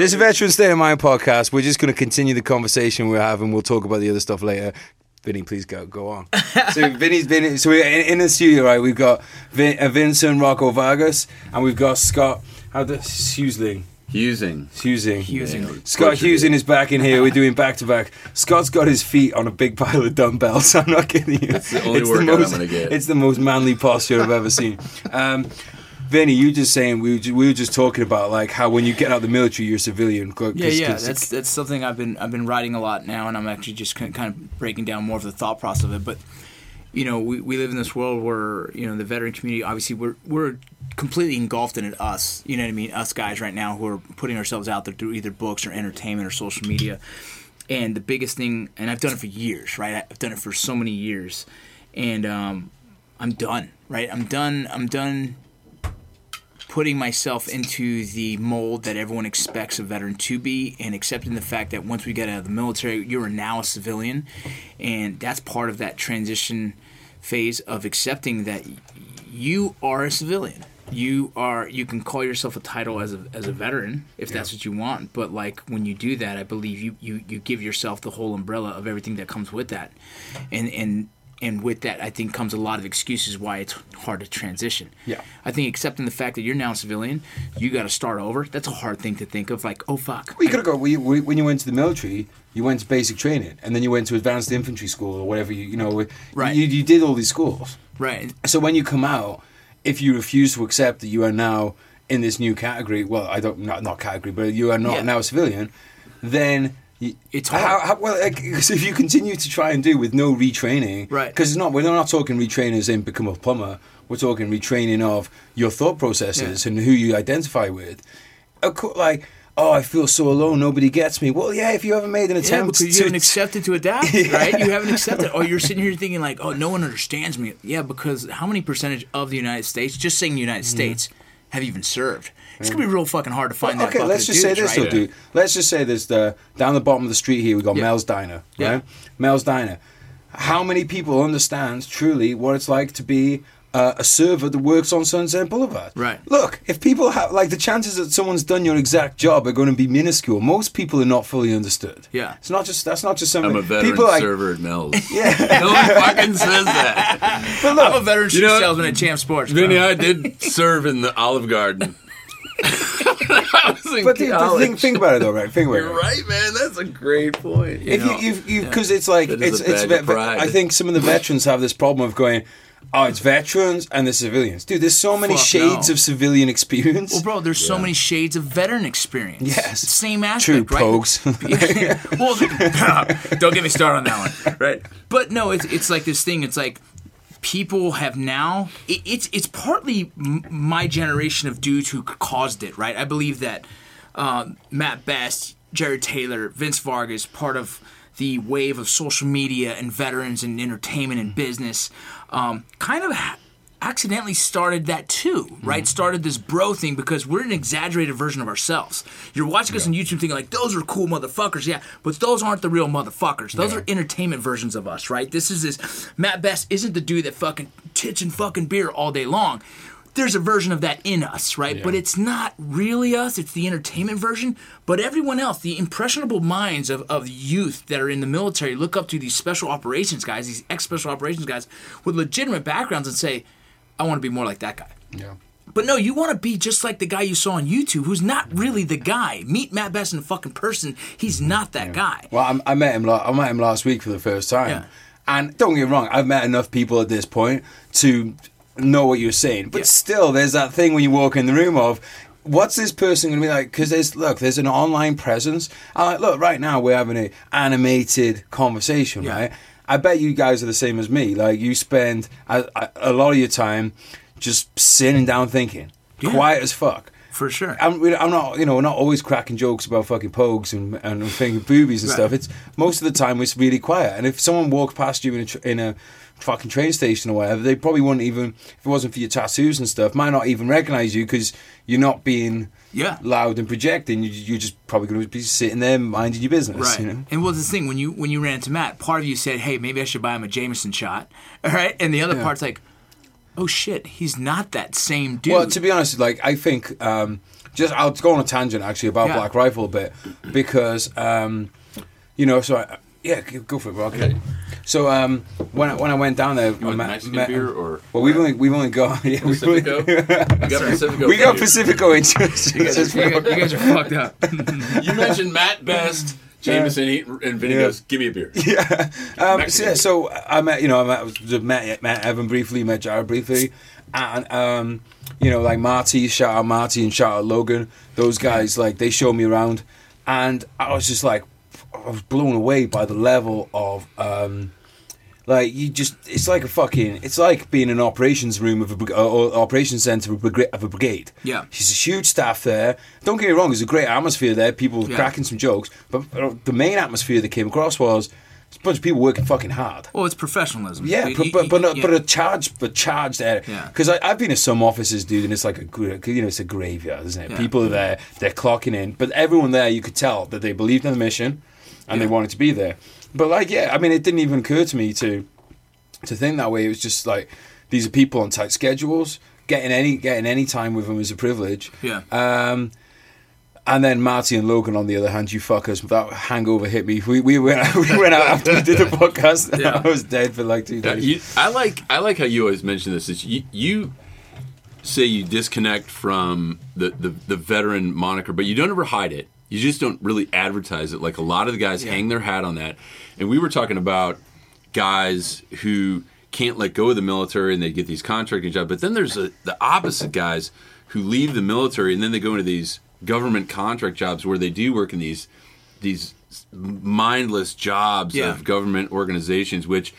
This is Veteran State of Mind podcast. We're just going to continue the conversation we're having. We'll talk about the other stuff later. Vinny, please go go on. so Vinny's been so we're in, in the studio, right? We've got Vin, uh, Vincent Rocco Vargas, and we've got Scott. How the Husling. Huesing. Huesing. Huesing. Scott Butchered Huesing it. is back in here. We're doing back to back. Scott's got his feet on a big pile of dumbbells. I'm not kidding you. That's the only workout I'm gonna get. It's the most manly posture I've ever seen. Um, Vinny, you just saying we were just, we were just talking about like how when you get out of the military, you're a civilian. 'Cause- Yeah, yeah, 'cause- that's that's something I've been I've been writing a lot now, and I'm actually just kind kind of breaking down more of the thought process of it. But you know, we, we live in this world where you know the veteran community. Obviously, we're we're completely engulfed in it. Us, you know what I mean? Us guys right now who are putting ourselves out there through either books or entertainment or social media. And the biggest thing, and I've done it for years, right? I've done it for so many years, and um, I'm done, right? I'm done. I'm done putting myself into the mold that everyone expects a veteran to be and accepting the fact that once we get out of the military, you are now a civilian. And that's part of that transition phase of accepting that you are a civilian. You are you can call yourself a title as a as a veteran if that's what you want, but like when you do that, I believe you, you, you give yourself the whole umbrella of everything that comes with that. And and and with that I think comes a lot of excuses why it's hard to transition. Yeah. I think accepting the fact that you're now a civilian, you got to start over. That's a hard thing to think of. Like, oh fuck. Well, you could have got we- when you went to the military. You went to basic training, and then you went to advanced infantry school or whatever. You you know, Right. You, you did all these schools. Right. So when you come out, if you refuse to accept that you are now in this new category, well, I don't not not category, but you are not Yeah. now a civilian, then. It's hard. how, well, like, 'cause if you continue to try and do with no retraining, Right. Because it's not we're not talking retraining as in become a plumber. We're talking retraining of your thought processes Yeah. and who you identify with. Like, oh, I feel so alone. Nobody gets me. Well, yeah, if you haven't made an Yeah, attempt because you to haven't accepted to adapt, right? You haven't accepted. Or you're sitting here thinking like, oh, no one understands me. Yeah, because how many percentage of the United States, just saying the United mm-hmm. States, have even served? It's gonna be real fucking hard to find Well, that. okay, let's of just say this, right? though, dude. Let's just say there's the down the bottom of the street here. We got Yeah. Mel's Diner, Yeah. right? Mel's Diner. How many people understand truly what it's like to be uh, a server that works on Sunset Boulevard? Right. Look, if people have like the chances that someone's done your exact job are going to be minuscule. Most people are not fully understood. Yeah. it's not just that's not just something. I'm a veteran people like, server at Mel's. Yeah, no one fucking says that. but look, I'm a veteran shoe You know- salesman at Champ Sports. bro. Vinny, I did serve in the Olive Garden. I was in but the, the thing, think about it though, right? Think about You're it. right, man. That's a great point. if know, you, you, because it's like That it's is it's. ve- I think some of the veterans have this problem of going, oh, it's veterans and the civilians. Dude, there's so many Fuck shades no. of civilian experience. Well, bro, there's so many shades of veteran experience. Yes. Same True, aspect, right? pogues. well, don't get me started on that one, right? But no, it's it's like this thing. It's like people have now. It, it's it's partly m- my generation of dudes who caused it, right? I believe that um, Matt Best, Jared Taylor, Vince Vargas, part of the wave of social media and veterans and entertainment and business, um, kind of. Ha- accidentally started that too, right? Mm-hmm. Started this bro thing because we're an exaggerated version of ourselves. You're watching us on YouTube thinking like those are cool motherfuckers, yeah, but those aren't the real motherfuckers. Those are entertainment versions of us, right? This is this Matt Best isn't the dude that fucking tits and fucking beer all day long. There's a version of that in us, right? But it's not really us, it's the entertainment version. But everyone else, the impressionable minds of, of youth that are in the military look up to these special operations guys, these ex special operations guys with legitimate backgrounds and say, I want to be more like that guy. yeah. But no, you want to be just like the guy you saw on YouTube, who's not really the guy. Meet Matt Best in fucking person. He's mm-hmm. not that guy. Well, I, I met him. I met him last week for the first time, Yeah. and don't get me wrong. I've met enough people at this point to know what you're saying. But Yeah. still, there's that thing when you walk in the room of. What's this person going to be like? Because there's look, there's an online presence. I like look right now we're having an animated conversation, Yeah. right? I bet you guys are the same as me. Like you spend a, a, lot of your time just sitting down thinking, Yeah. quiet as fuck. For sure. I'm, I'm not, you know, we're not always cracking jokes about fucking pogues and and thinking boobies and Right. stuff. It's most of the time it's really quiet. And if someone walked past you in a in a fucking train station or whatever, they probably wouldn't even, if it wasn't for your tattoos and stuff, might not even recognize you because you're not being Yeah. loud and projecting. You, you're just probably going to be sitting there minding your business. Right. You know? And what's the thing when you when you ran into Matt? Part of you said, "Hey, maybe I should buy him a Jameson shot." All right, and the other part's like, "Oh shit, he's not that same dude." Well, to be honest, like I think um, just I'll go on a tangent actually about Yeah. Black Rifle a bit because um, you know so I, yeah go for it bro. okay. So um, when I, when I went down there, You want met- Mexican beer or well we've only we've only got yeah, we've only, Pacifico? We got Pacifico. we got beer. Pacifico. You guys, are, you guys- are fucked up. You mentioned Matt Best, Jameson, he- and Vinny Yeah. goes, "Give me a beer." yeah. Um, so, yeah, so I met, you know, I met, met, met Evan briefly, met Jared briefly, and um, you know, like Marty, shout out Marty and shout out Logan. Those guys, like, they showed me around, and I was just like, I was blown away by the level of. Um, like you just, it's like a fucking, it's like being in an operations room of a brig- or operations center of a brigade. Of a brigade. Yeah. she's a huge staff there. Don't get me wrong, there's a great atmosphere there. People Yeah. cracking some jokes, but uh, the main atmosphere that came across was it's a bunch of people working fucking hard. Well, it's professionalism. Yeah, You- but you- but but, not, yeah. but a charged but charged area. Yeah. Because I've been to some offices, dude, and it's like a you know it's a graveyard, isn't it? Yeah. People are there, they're clocking in, but everyone there you could tell that they believed in the mission and they wanted to be there. But like, yeah, I mean, it didn't even occur to me to to think that way. It was just like these are people on tight schedules. Getting any getting any time with them is a privilege. Yeah. Um, and then Marty and Logan, on the other hand, you fuckers, that hangover hit me. We, we went out, we went out after we did the podcast. Yeah. I was dead for like two Yeah, days. you, I like I like how you always mention this. Is you, you say you disconnect from the, the the veteran moniker, but you don't ever hide it. You just don't really advertise it. Like a lot of the guys Yeah. hang their hat on that. And we were talking about guys who can't let go of the military and they get these contracting jobs. But then there's a, the opposite guys who leave the military and then they go into these government contract jobs where they do work in these these mindless jobs Yeah. of government organizations, which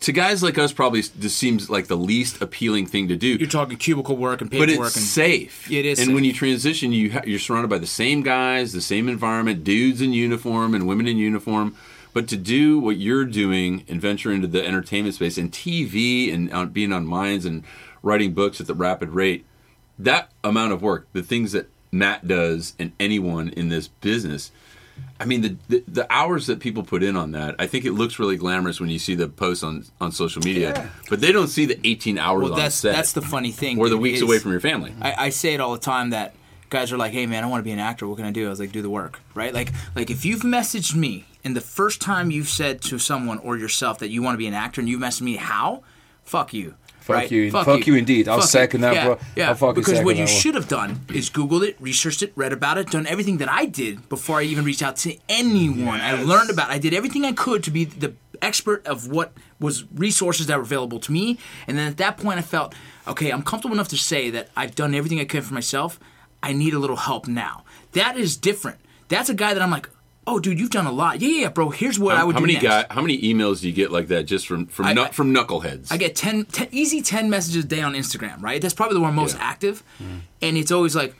to guys like us probably just seems like the least appealing thing to do. You're talking cubicle work and paperwork, but it's and safe. It is And safe. when you transition, you ha- you're surrounded by the same guys, the same environment, dudes in uniform and women in uniform. But to do what you're doing and venture into the entertainment space and TV and on, being on minds and writing books at the rapid rate, that amount of work, the things that Matt does and anyone in this business, I mean, the, the the hours that people put in on that, I think it looks really glamorous when you see the posts on on social media, Yeah. but they don't see the 18 hours well, on that's set that's the funny thing. or the weeks is- away from your family. I, I say it all the time that guys are like, "Hey man, I want to be an actor. What can I do?" I was like, "Do the work." Right? Like like if you've messaged me and the first time you've said to someone or yourself that you want to be an actor and you've messaged me how, fuck you. Fuck right? you. Fuck you indeed. I'll Fuck second you. that, Yeah, bro. Yeah, I'll fucking because what you should have done is Googled it, researched it, read about it, done everything that I did before I even reached out to anyone. I learned about. I did everything I could to be the expert of what was resources that were available to me. And then at that point, I felt okay. I'm comfortable enough to say that I've done everything I could for myself. I need a little help now. That is different. That's a guy that I'm like, oh, dude, you've done a lot. Yeah, yeah, yeah, bro. Here's what I would how do many next. guy, how many emails do you get like that just from from I- knu- I- from knuckleheads? I get 10, 10 easy 10 messages a day on Instagram, right? That's probably the one most Yeah. active. And it's always like,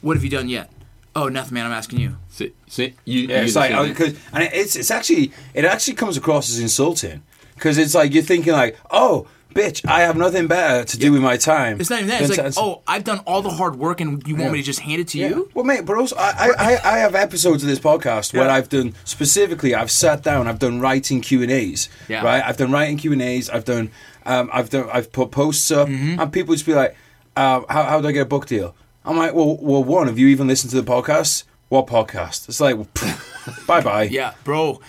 what have you done yet? Oh, nothing, man. I'm asking you. See, see, you, Yeah, you it's like because and it's it's actually it actually comes across as insulting because it's like you're thinking like, oh, bitch, I have nothing better to do with my time. It's not even that. It's like, oh, I've done all the hard work and you want Yeah. me to just hand it to Yeah. you? Well, mate, but also I, I, I- I have episodes of this podcast where I've done specifically. I've sat down. I've done writing Q and A's. Yeah. Right. I've done writing Q and A's. I've done. Um, I've done. I've put posts up, Mm-hmm. and people just be like, uh, "How how do I get a book deal?" I'm like, "Well, well, one. Have you even listened to the podcast? What podcast?" It's like, bye bye. Yeah, bro.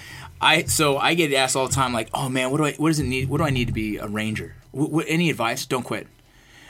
I so I get asked all the time, like, "Oh man, what do I? What does it need? What do I need to be a ranger? What, what, any advice? Don't quit.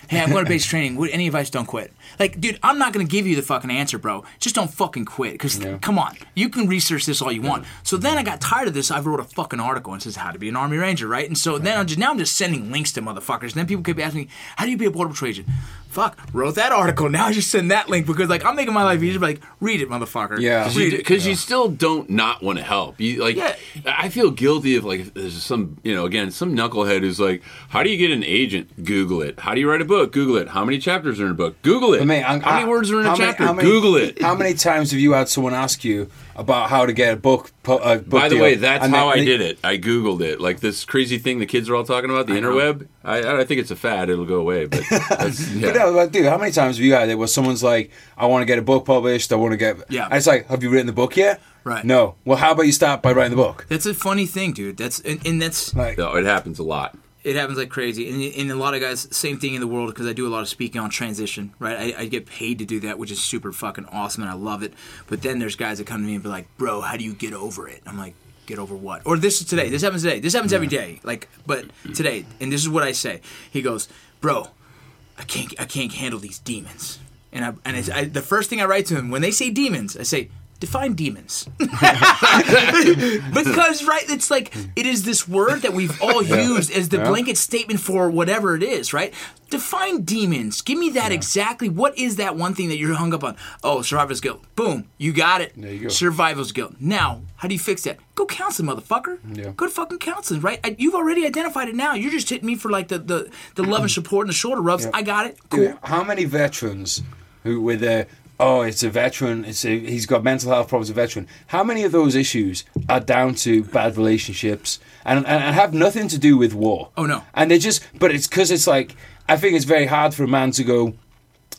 Hey, I'm going to base training. What, any advice? Don't quit. Like, dude, I'm not going to give you the fucking answer, bro. Just don't fucking quit. Because come on, you can research this all you want. So then I got tired of this. I wrote a fucking article and says how to be an army ranger, right? And so then I'm just now I'm just sending links to motherfuckers. And then people keep asking me, how do you be a border patrol agent? Fuck, wrote that article. Now I just send that link because like I'm making my life easier. Like, read it, motherfucker. Yeah. Because read you, it. 'cause you still don't not want to help. You like. Yeah. I feel guilty of like there's some you know again some knucklehead who's like, how do you get an agent? Google it. How do you write a book? Google it. How many chapters are in a book? Google it. But mate, I'm- how many I- words are in a many- chapter? how many- Google it. How many times have you had someone ask you about how to get a book? pu- A book By the deal, way, that's and how then I did it. I googled it. Like this crazy thing the kids are all talking about, the know. interweb. I, I think it's a fad. It'll go away. But that's, yeah. But no, like, dude, how many times have you had it where someone's like, "I want to get a book published. I want to get." Yeah. And it's like, "Have you written the book yet?" Right. No. Well, how about you start by writing the book? That's a funny thing, dude. That's and, and that's Like, No, it happens a lot. It happens like crazy, and, and a lot of guys, same thing in the world because I do a lot of speaking on transition, right? I, I get paid to do that, which is super fucking awesome, and I love it. But then there's guys that come to me and be like, "Bro, how do you get over it?" I'm like, "Get over what?" Or this is today. This happens today. This happens every day. Like, but today, and this is what I say. He goes, "Bro, I can't I can't handle these demons." And I and it's, I, the first thing I write to him when they say demons, I say. Define demons. because right it's like it is this word that we've all used as the blanket statement for whatever it is right? Define demons. Give me that exactly what is that one thing that you're hung up on? Oh survivor's guilt. Boom you got it. There you go. survival's guilt. Now how do you fix that? Go counseling motherfucker. Yeah. go to fucking counseling right? I, you've already identified it now. You're just hitting me for like the the, the love and support and the shoulder rubs. I got it. Cool. Dude, how many veterans who were a oh it's a veteran it's a, he's got mental health problems a veteran how many of those issues are down to bad relationships and, and, and have nothing to do with war Oh, no. and they just but it's because it's like i think it's very hard for a man to go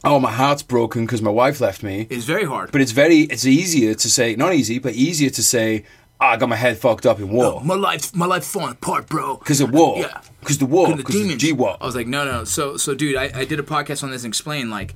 oh my heart's broken because my wife left me it's very hard but it's very it's easier to say not easy but easier to say "Oh, i got my head fucked up in war my life my life falling apart bro because of war Yeah. because the war Because because of demons. g-war I was like, no, no. So, so, dude, I, I did a podcast on this and explained like,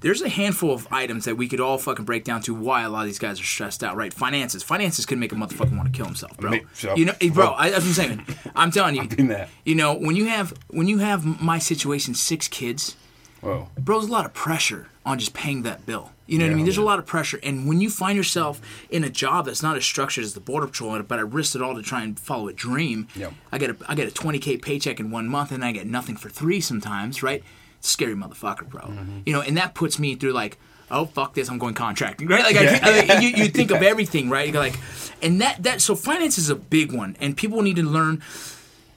there's a handful of items that we could all fucking break down to why a lot of these guys are stressed out. Right? Finances. Finances can make a motherfucker want to kill himself, bro. You know, bro. I, I'm saying. I'm telling you. there. You know, when you have when you have my situation, six kids, Whoa. bro, there's a lot of pressure on just paying that bill. You know what I mean? There's a lot of pressure, and when you find yourself in a job that's not as structured as the border patrol, but I risked it all to try and follow a dream. Yep. I get a I get a 20k paycheck in one month, and I get nothing for three sometimes. Right? Scary motherfucker, bro. Mm-hmm. You know, and that puts me through like. Oh fuck this! I'm going contracting, right? Like, I, I, you, you think of everything, right? Like, and that that so finance is a big one, and people need to learn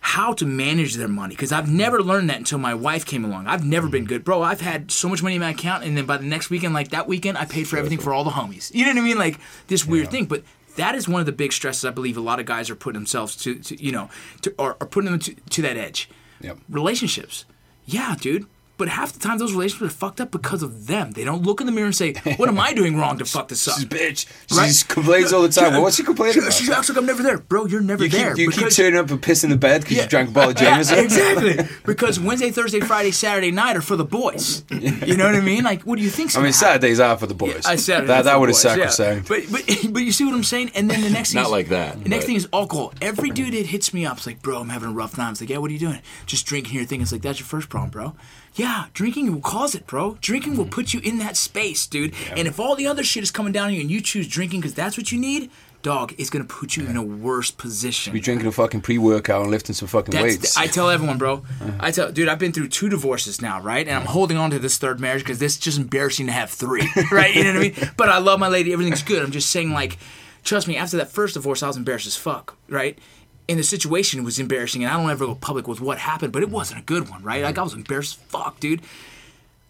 how to manage their money because I've never learned that until my wife came along. I've never been good, bro. I've had so much money in my account, and then by the next weekend, like that weekend, I paid for everything for all the homies. You know what I mean? Like this weird thing, but that is one of the big stresses I believe a lot of guys are putting themselves to, to you know, to, or, or putting them to, to that edge. Yep. Relationships, yeah, dude. But half the time, those relationships are fucked up because of them. They don't look in the mirror and say, "What am I doing wrong to fuck this up?" She's a bitch. She Right? just complains all the time. Well, what's she complaining She, about? she acts like I'm never there, bro. You're never You keep, there. you keep because- turning up and pissing the bed because Yeah. you drank a bottle of Yeah, Jameson. exactly. Because Wednesday, Thursday, Friday, Saturday night are for the boys. You know what I mean? Like, what do you think? I mean, Saturdays are for the boys. I uh, said that. That would have sacrosanct. But but but you see what I'm saying? And then the next thing Not is- like that, The next but- thing is alcohol. Every dude that hits me up is like, bro, I'm having a rough time. It's like, yeah, what are you doing? Just drinking here. Thinking it's like that's your first problem, bro. Yeah, drinking will cause it, bro. Drinking will mm-hmm. put you in that space, dude. And if all the other shit is coming down on you and you choose drinking because that's what you need, dog, it's gonna put you in a worse position. Be drinking a fucking pre-workout and lifting some fucking That's weights. I tell everyone, bro. Uh-huh. I tell, dude, I've been through two divorces now, right? And I'm holding on to this third marriage because this is just embarrassing to have three, right? You know what I mean? But I love my lady. Everything's good. I'm just saying, like, trust me. After that first divorce, I was embarrassed as fuck, right? And the situation was embarrassing, and I don't ever go public with what happened, but it wasn't a good one, right? Like I was embarrassed as fuck, dude.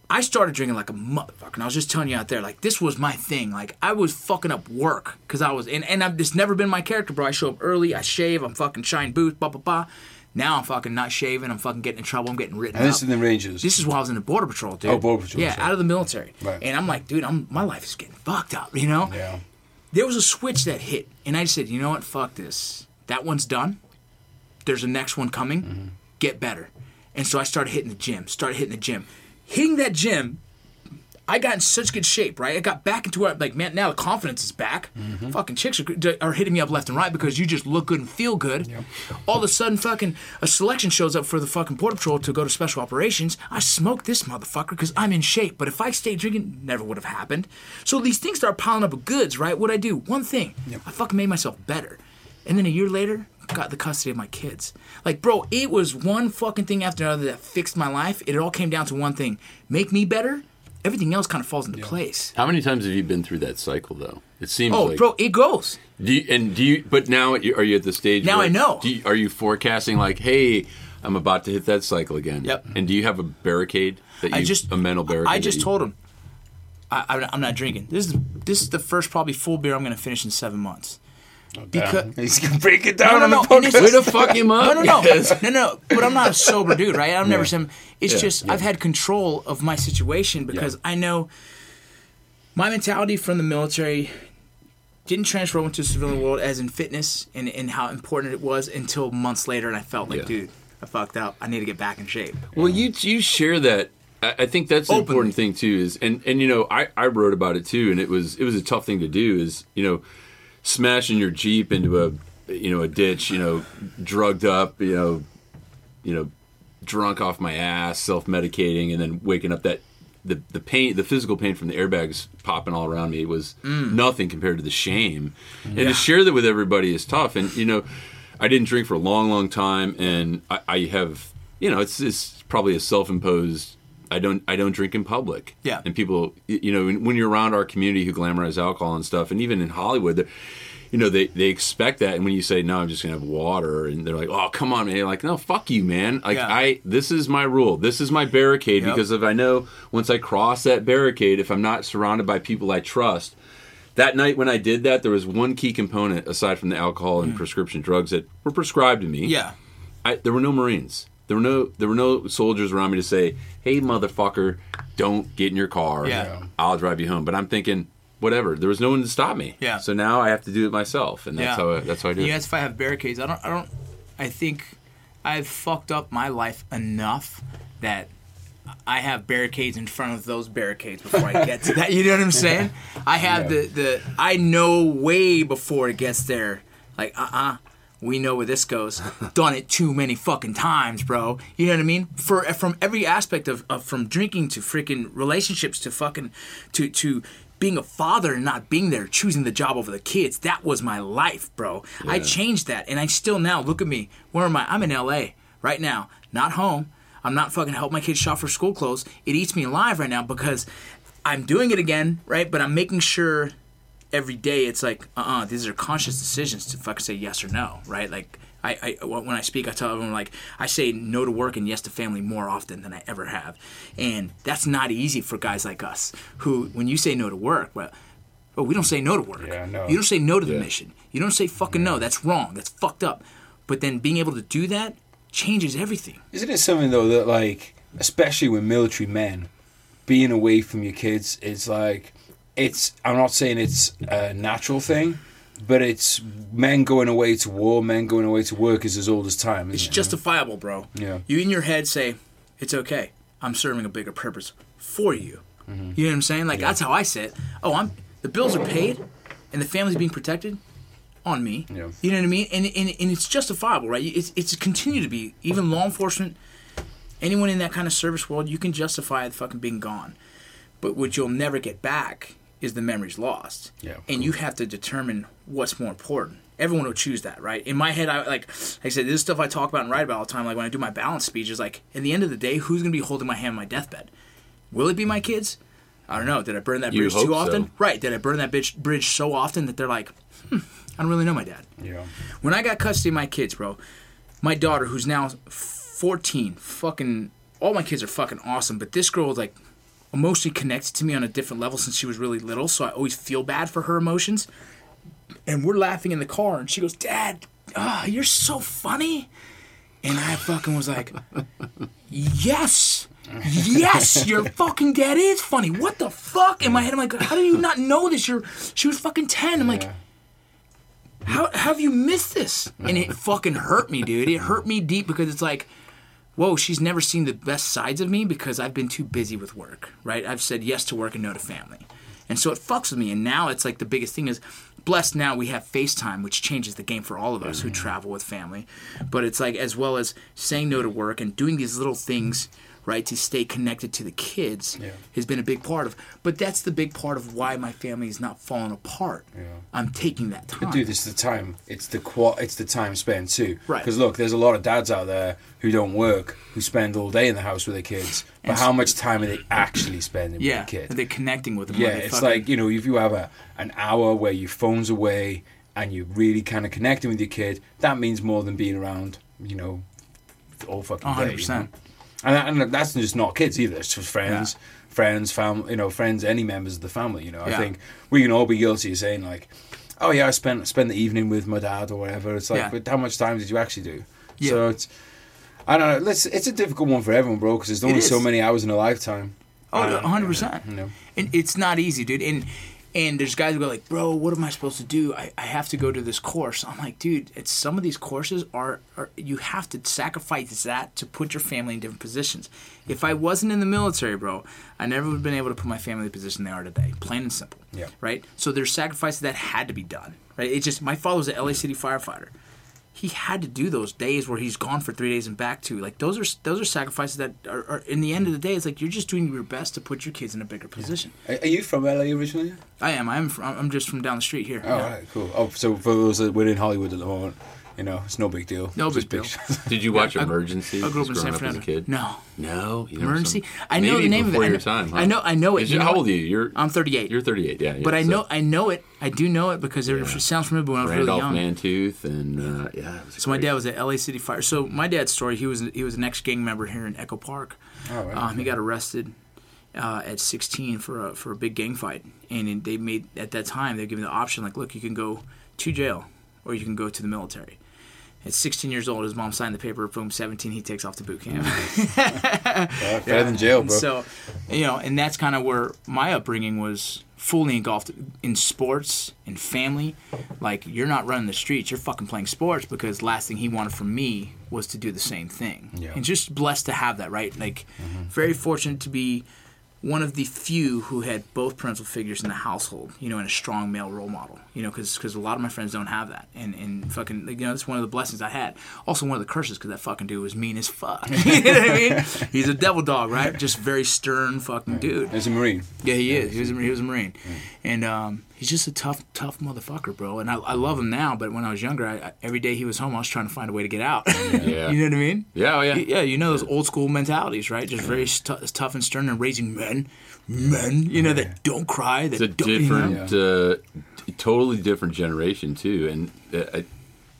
I started drinking like a motherfucker. And I was just telling you out there, like this was my thing. Like I was fucking up work because I was, and and I've just never been my character, bro. I show up early, I shave, I'm fucking shine boots, blah blah blah. Now I'm fucking not shaving. I'm fucking getting in trouble. I'm getting written and this up. is in the Rangers. This is while I was in the border patrol, dude. Oh, Border Patrol, Yeah, sorry. out of the military. Right. And I'm like, dude, I'm my life is getting fucked up. You know. yeah. There was a switch that hit, and I said, you know what? Fuck this. That one's done. There's a next one coming. Mm-hmm. Get better. And so I started hitting the gym. Started hitting the gym. Hitting that gym, I got in such good shape, right? I got back into where, like, man, now the confidence is back. Mm-hmm. Fucking chicks are, are hitting me up left and right because you just look good and feel good. All of a sudden, fucking a selection shows up for the fucking border patrol to go to special operations. I smoke this motherfucker because I'm in shape. But if I stayed drinking, never would have happened. So these things start piling up with goods, right? What I do? One thing, I fucking made myself better. And then a year later, got the custody of my kids. Like, bro, it was one fucking thing after another that fixed my life. It all came down to one thing: make me better. Everything else kind of falls into place. How many times have you been through that cycle, though? It seems Oh, like. bro, it goes. Do you, and do you? But now you- are you at the stage? Now where- I know. Do you, are you forecasting like, hey, I'm about to hit that cycle again? Yep. And do you have a barricade that you I just a mental barricade? I that just you- told him, I, I, I'm not drinking. This is this is the first probably full beer I'm going to finish in seven months. Oh, because He's gonna break it down No, on no, the no, and it's- podcast. Way to fuck him up. No, no, no, Yes. no, no. But I'm not a sober dude, right? I've never said. It's Yeah, just I've had control of my situation because I know my mentality from the military didn't transfer into the civilian world as in fitness and, and how important it was until months later, and I felt like, Yeah. dude, I fucked up. I need to get back in shape. Well, you you share that. I I think that's the Openly. important thing too. Is and and you know I I wrote about it too, and it was it was a tough thing to do. Is you know smashing your jeep into a you know a ditch, you know drugged up, you know you know drunk off my ass, self medicating, and then waking up that. The, the pain, the physical pain from the airbags popping all around me was mm. nothing compared to the shame. And to share that with everybody is tough. And you know, I didn't drink for a long, long time, and I, I have, you know, it's, it's probably a self-imposed. I don't, I don't drink in public. Yeah. And people, you know, when you're around our community who glamorize alcohol and stuff, and even in Hollywood, you know, they they expect that. And when you say no, I'm just gonna have water, and they're like, oh, come on, man. You're like, no, fuck you, man. Like Yeah. I, this is my rule. This is my barricade Yep. because if I know once I cross that barricade, if I'm not surrounded by people I trust, that night when I did that, there was one key component aside from the alcohol and prescription drugs that were prescribed to me. Mm. Yeah. I, there were no Marines. There were no there were no soldiers around me to say, "Hey, motherfucker, don't get in your car. Yeah. I'll drive you home." But I'm thinking, whatever. There was no one to stop me. Yeah. So now I have to do it myself, and that's Yeah. how I, that's how I do You it. asked if I have barricades. I don't. I don't. I think I've fucked up my life enough that I have barricades in front of those barricades before I get to that. You know what I'm saying? I have the the. I know way before it gets there. Like uh uh We know where this goes. Done it too many fucking times, bro. You know what I mean? For from every aspect of, of from drinking to freaking relationships to fucking to to being a father and not being there, choosing the job over the kids. That was my life, bro. I changed that, and I still now look at me. Where am I? I'm in L.A. right now, not home. I'm not fucking help my kids shop for school clothes. It eats me alive right now because I'm doing it again, right? But I'm making sure every day it's like, uh, uh these are conscious decisions to fucking say yes or no, right? Like. I, I, when I speak, I tell everyone like I say no to work and yes to family more often than I ever have, and that's not easy for guys like us who, when you say no to work, well, oh, we don't say no to work. Yeah, no. You don't say no to the Yeah. mission. You don't say fucking no. That's wrong. That's fucked up. But then being able to do that changes everything. Isn't it something though that like, especially with military men, being away from your kids is like, it's. I'm not saying it's a natural thing, but it's men going away to war, men going away to work is as old as time. It's it? justifiable, bro. Yeah. You in your head say, it's okay. I'm serving a bigger purpose for you. Mm-hmm. You know what I'm saying? Like that's how I sit. Oh, I'm the bills are paid, and the family's being protected on me. Yeah. You know what I mean? And, and and it's justifiable, right? It's it's continue to be even law enforcement, anyone in that kind of service world, you can justify the fucking being gone. But what you'll never get back is the memories lost. Yeah, And you have to determine what's more important. Everyone will choose that, right? In my head, I like, like I said, this is stuff I talk about and write about all the time. Like when I do my balance speeches, like in the end of the day, who's gonna be holding my hand on my deathbed? Will it be my kids? I don't know. Did I burn that bridge too often? so. Right. Did I burn that bitch, bridge so often that they're like, hmm, I don't really know my dad. Yeah. When I got custody of my kids, bro, my daughter, who's now 14, fucking, all my kids are fucking awesome, but this girl, was like, emotionally connected to me on a different level since she was really little, so I always feel bad for her emotions. And we're laughing in the car, and she goes, Dad, ah, you're so funny. And I fucking was like, Yes. Yes, your fucking dad is funny. What the fuck? In my head, I'm like, how do you not know this? You're she was fucking ten. I'm like, how, how have you missed this? And it fucking hurt me, dude. It hurt me deep because it's like, whoa, she's never seen the best sides of me because I've been too busy with work, right? I've said yes to work and no to family. And so it fucks with me. And now it's like the biggest thing is, blessed now we have FaceTime, which changes the game for all of us who mm-hmm. travel with family. But it's like, as well as saying no to work and doing these little things, right, to stay connected to the kids Yeah. has been a big part of. But that's the big part of why my family is not falling apart. Yeah. I'm taking that time. Dude, it's the time. It's the qua- It's the time spent too. Right. Because look, there's a lot of dads out there who don't work, who spend all day in the house with their kids. But And how much time are they actually spending yeah, with their and kid? they're connecting with them. Yeah, it's fucking- like you know, if you have a an hour where your phone's away and you're really kind of connecting with your kid, that means more than being around. You know, all fucking day. you 100%. And, that, and that's just not kids either. It's just friends, friends, family. You know, friends, any members of the family. You know, I think we can all be guilty of saying like, "Oh yeah, I spent spent the evening with my dad or whatever." It's like, Yeah. but how much time did you actually do? Yeah. So it's. I don't know. Let's, it's a difficult one for everyone, bro, because there's only so many hours in a lifetime. Oh, Uh, 100%. You know. And it's not easy, dude. And And there's guys who go like, bro, what am I supposed to do? I, I have to go to this course. I'm like, dude, it's some of these courses are, are you have to sacrifice that to put your family in different positions. If I wasn't in the military, bro, I never would have been able to put my family in the position they are today. Plain and simple. Yeah. Right? So there's sacrifices that had to be done. Right? It just my father was an LA City firefighter. He had to do those days where he's gone for three days and back to Like those are those are sacrifices that are, are in the end of the day. It's like you're just doing your best to put your kids in a bigger position. Are, are you from LA originally? I am. I am. From, I'm just from down the street here. Oh, Yeah. right, cool. Oh, so for those that we're in Hollywood at the moment, you know, it's no big deal. No Just big deal. Did you watch I- Emergency? I grew up in growing San as a Fernando. kid? No. No. You never Emergency. saw- I know the name of it. before I your know- time. huh? I know. I know it. Is You it- know how old are you? You're I'm 38. You're 38. Yeah. yeah, but I so know. I know it. I do know it because it sounds familiar. But when I was Randolph really young. Mantooth and uh, yeah. it was So my dad was at LA City Fire. So my dad's story, he was he was an ex gang member here in Echo Park. Oh, right. um, he got arrested uh, at 16 for a for a big gang fight, and then they made at that time they gave him the option like, look, you can go to jail or you can go to the military. At 16 years old, his mom signed the paper. Boom, 17, he takes off to boot camp. Yeah, better than jail, bro. So, you know, and that's kind of where my upbringing was fully engulfed in sports and family. Like, you're not running the streets, you're fucking playing sports because last thing he wanted from me was to do the same thing. Yeah. And just blessed to have that, right? Like, mm-hmm. very fortunate to be one of the few who had both parental figures in the household, you know, and a strong male role model, you know, because a lot of my friends don't have that. And, and fucking, you know, that's one of the blessings I had. Also, one of the curses because that fucking dude was mean as fuck. you know what I mean? He's a devil dog, right? Just very stern fucking dude. He's a Marine. Yeah, he is. He was a, he was a Marine, and um, he's just a tough, tough motherfucker, bro. And I, I love him now, but when I was younger, I, I, every day he was home, I was trying to find a way to get out. Yeah. you know what I mean? Yeah. Oh yeah. Yeah, you know those old school mentalities, right? Just very stu- tough and stern and raising men, men, you know, that don't cry, that It's a don't, you know? different, uh, totally different generation too. And uh, I,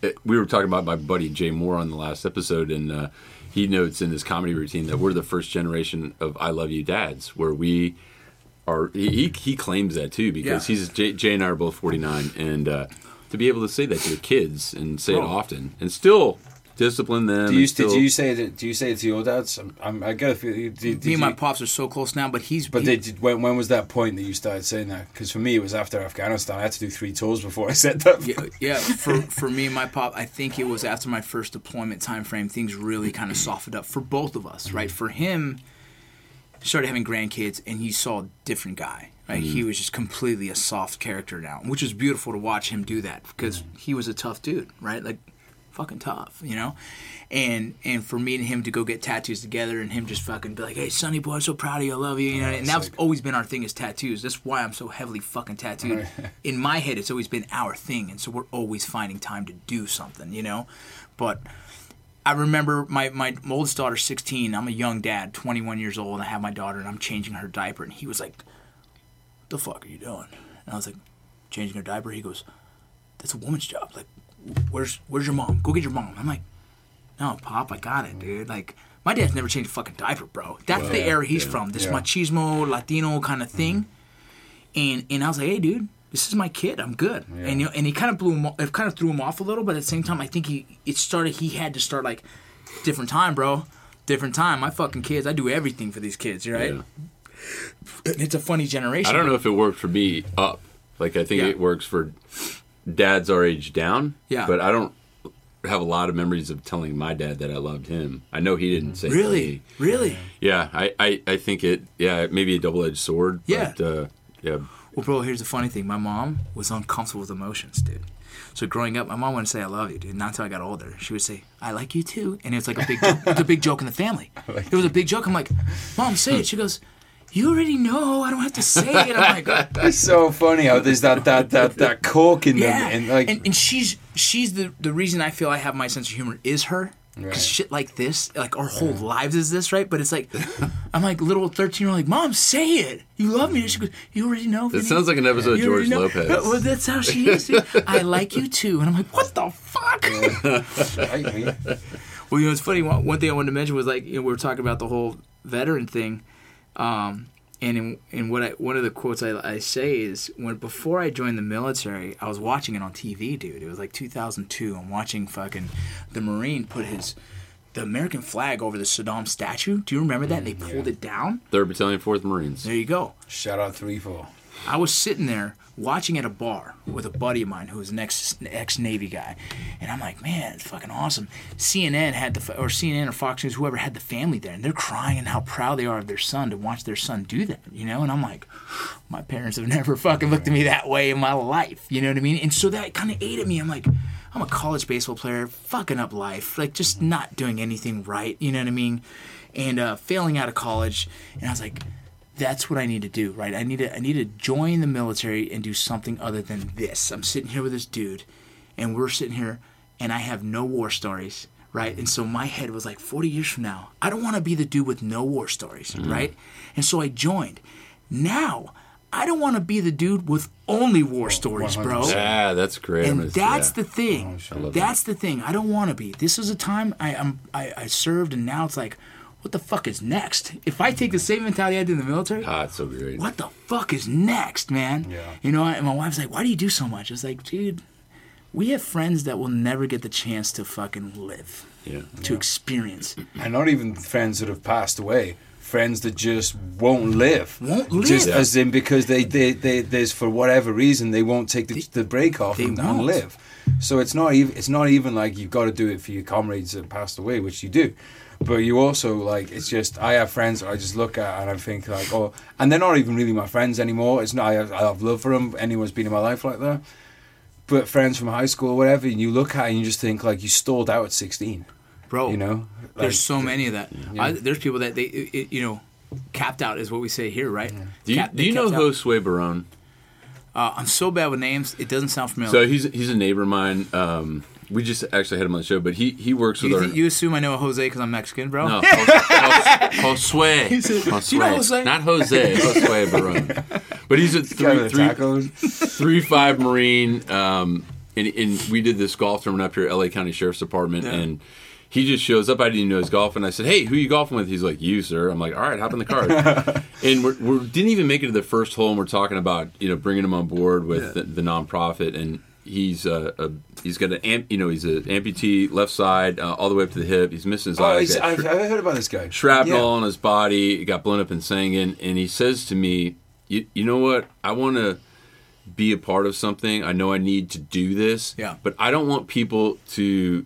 uh, we were talking about my buddy Jay Mohr on the last episode, and uh, he notes in his comedy routine that we're the first generation of "I love you" dads, where we are. He he, he claims that too because Yeah. he's Jay, Jay and I are both forty nine, and uh, to be able to say that to your kids and say it often and still discipline them. Do you, still, did you say it? Do you say it to your dads? I'm, I'm, I get a feel. Did, did Me and my pops are so close now, but he's But he- they did, when, when was that point that you started saying that? Because for me, it was after Afghanistan. I had to do three tours before I said that. yeah, yeah. For for me and my pop, I think it was after my first deployment time frame, things really kind of softened up for both of us, right? For him, he started having grandkids, and he saw a different guy. Right? He mm-hmm. was just completely a soft character now, which was beautiful to watch him do that because he was a tough dude, right? Like fucking tough, you know. And and for me and him to go get tattoos together, and him just fucking be like, "Hey, Sonny boy, I'm so proud of you, I love you," you know. Oh, and that's always been our thing is tattoos. That's why I'm so heavily fucking tattooed. In my head, it's always been our thing, and so we're always finding time to do something, you know. But I remember my, my oldest daughter's 16. I'm a young dad, 21 years old, and I have my daughter, and I'm changing her diaper. And he was like, What The fuck are you doing? And I was like, Changing her diaper? He goes, That's a woman's job. Like, where's where's your mom? Go get your mom. I'm like, No, Pop, I got it, dude. Like, my dad's never changed a fucking diaper, bro. That's the yeah, era he's yeah, from, this yeah. machismo, Latino kind of thing. Mm-hmm. And and I was like, Hey, dude. This is my kid. I'm good, and you know, and he kind of blew him. off- It kind of threw him off a little, but at the same time, I think he it started. He had to start like different time, bro. Different time. My fucking kids. I do everything for these kids, right? Yeah. It's a funny generation. I don't know if it worked for me up. Like I think Yeah. it works for dads our age down. Yeah. But I don't have a lot of memories of telling my dad that I loved him. I know he didn't say Really, really. Yeah, I, I, I think it. Yeah, maybe a double edged sword. Yeah. But, uh, yeah. Well, bro, here's the funny thing. My mom was uncomfortable with emotions, dude. So growing up, my mom wouldn't say "I love you," dude. Not until I got older. She would say "I like you too," and it was like a big, joke. it was a big joke in the family. It was a big joke. I'm like, "Mom, say it." She goes, "You already know. I don't have to say it." I'm like, "That's so funny how there's that that that that cork in them, and like and, and she's she's the the reason I feel I have my sense of humor is her. Because Right. shit like this, like our whole lives is this, right? But it's like, I'm like little 13 year old, like, Mom, say it. You love me. And she goes, You already know. It sounds like an episode of George know." Lopez. Well, that's how she is. I like you too. And I'm like, What the fuck? right, I mean, Well, you know, it's funny. One, one thing I wanted to mention was like, you know, we were talking about the whole veteran thing. Um, and in, in what I, one of the quotes I, I say is when before I joined the military, I was watching it on TV, dude. It was like 2002. I'm watching fucking the Marine put his the American flag over the Saddam statue. Do you remember that? And they mm, pulled it down. Third Battalion, Fourth Marines. There you go. shout out three four. I was sitting there watching at a bar with a buddy of mine who was an ex ex Navy guy, and I'm like, man, it's fucking awesome. CNN had the or CNN or Fox News, whoever had the family there, and they're crying and how proud they are of their son to watch their son do that, you know. And I'm like, my parents have never fucking looked at me that way in my life, you know what I mean? And so that kind of ate at me. I'm like. I'm a college baseball player, fucking up life, like just not doing anything right, you know what I mean? And uh, failing out of college. And I was like, that's what I need to do, right? I need to I need to join the military and do something other than this. I'm sitting here with this dude, and we're sitting here, and I have no war stories, right? And so my head was like, 40 years from now, I don't want to be the dude with no war stories, right? And so I joined. Now, I don't want to be the dude with only war stories, bro. 100%. Yeah, that's great. And that's yeah. the thing. love That's the thing. I don't want to be. This is a time I am I, I served, and now it's like, what the fuck is next? If I take the same mentality I did in the military, Ah, it's so great. what the fuck is next, man? Yeah. You know, and my wife's like, why do you do so much? I was like, dude, we have friends that will never get the chance to fucking live, Yeah. to experience. and not even friends that have passed away friends that just won't live Won't live. just Yeah. as in because they, they, they there's for whatever reason they won't take the, the break off and, and won't. live so it's not even it's not even like you've got to do it for your comrades that passed away which you do but you also like it's just I have friends that I just look at and I think like oh and they're not even really my friends anymore it's not I have, I have love for them anyone's been in my life like that but friends from high school or whatever and you look at it and you just think like you stalled out at 16 Bro, you know there's so many of that. I, there's people that they, it, it- you know, capped out is what we say here, right? Do you, Cap- do you know capped out. Josue Barron? Uh, I'm so bad with names, it doesn't sound familiar. So he's he's a neighbor of mine. Um, we just actually had him on the show, but he he works with you, our. you assume I know Jose because I'm Mexican, bro? no, Josue. Josue. You know Jose?" Not Jose. Josue Barron. But he's a guy three, with the three, tacos. three five Marine, um, and, and we did this golf tournament up here at LA County Sheriff's Department, Yeah. and he just shows up. I didn't even know he's golfing. I said, "Hey, who you golfing with?" He's like, "You, sir." I'm like, "All right, hop in the cart." and we're, we didn't even make it to the first hole, and we're talking about you know bringing him on board with the, the nonprofit, and he's uh, a he's got an amp, you know he's an amputee left side uh, all the way up to the hip. He's missing his Oh, eye. he's, He's I've, shri- I've heard about this guy. shrapnel Yeah. on his body. It got blown up in Sangin, and he says to me, "You, you know what? I want to be a part of something. I know I need to do this. Yeah. but I don't want people to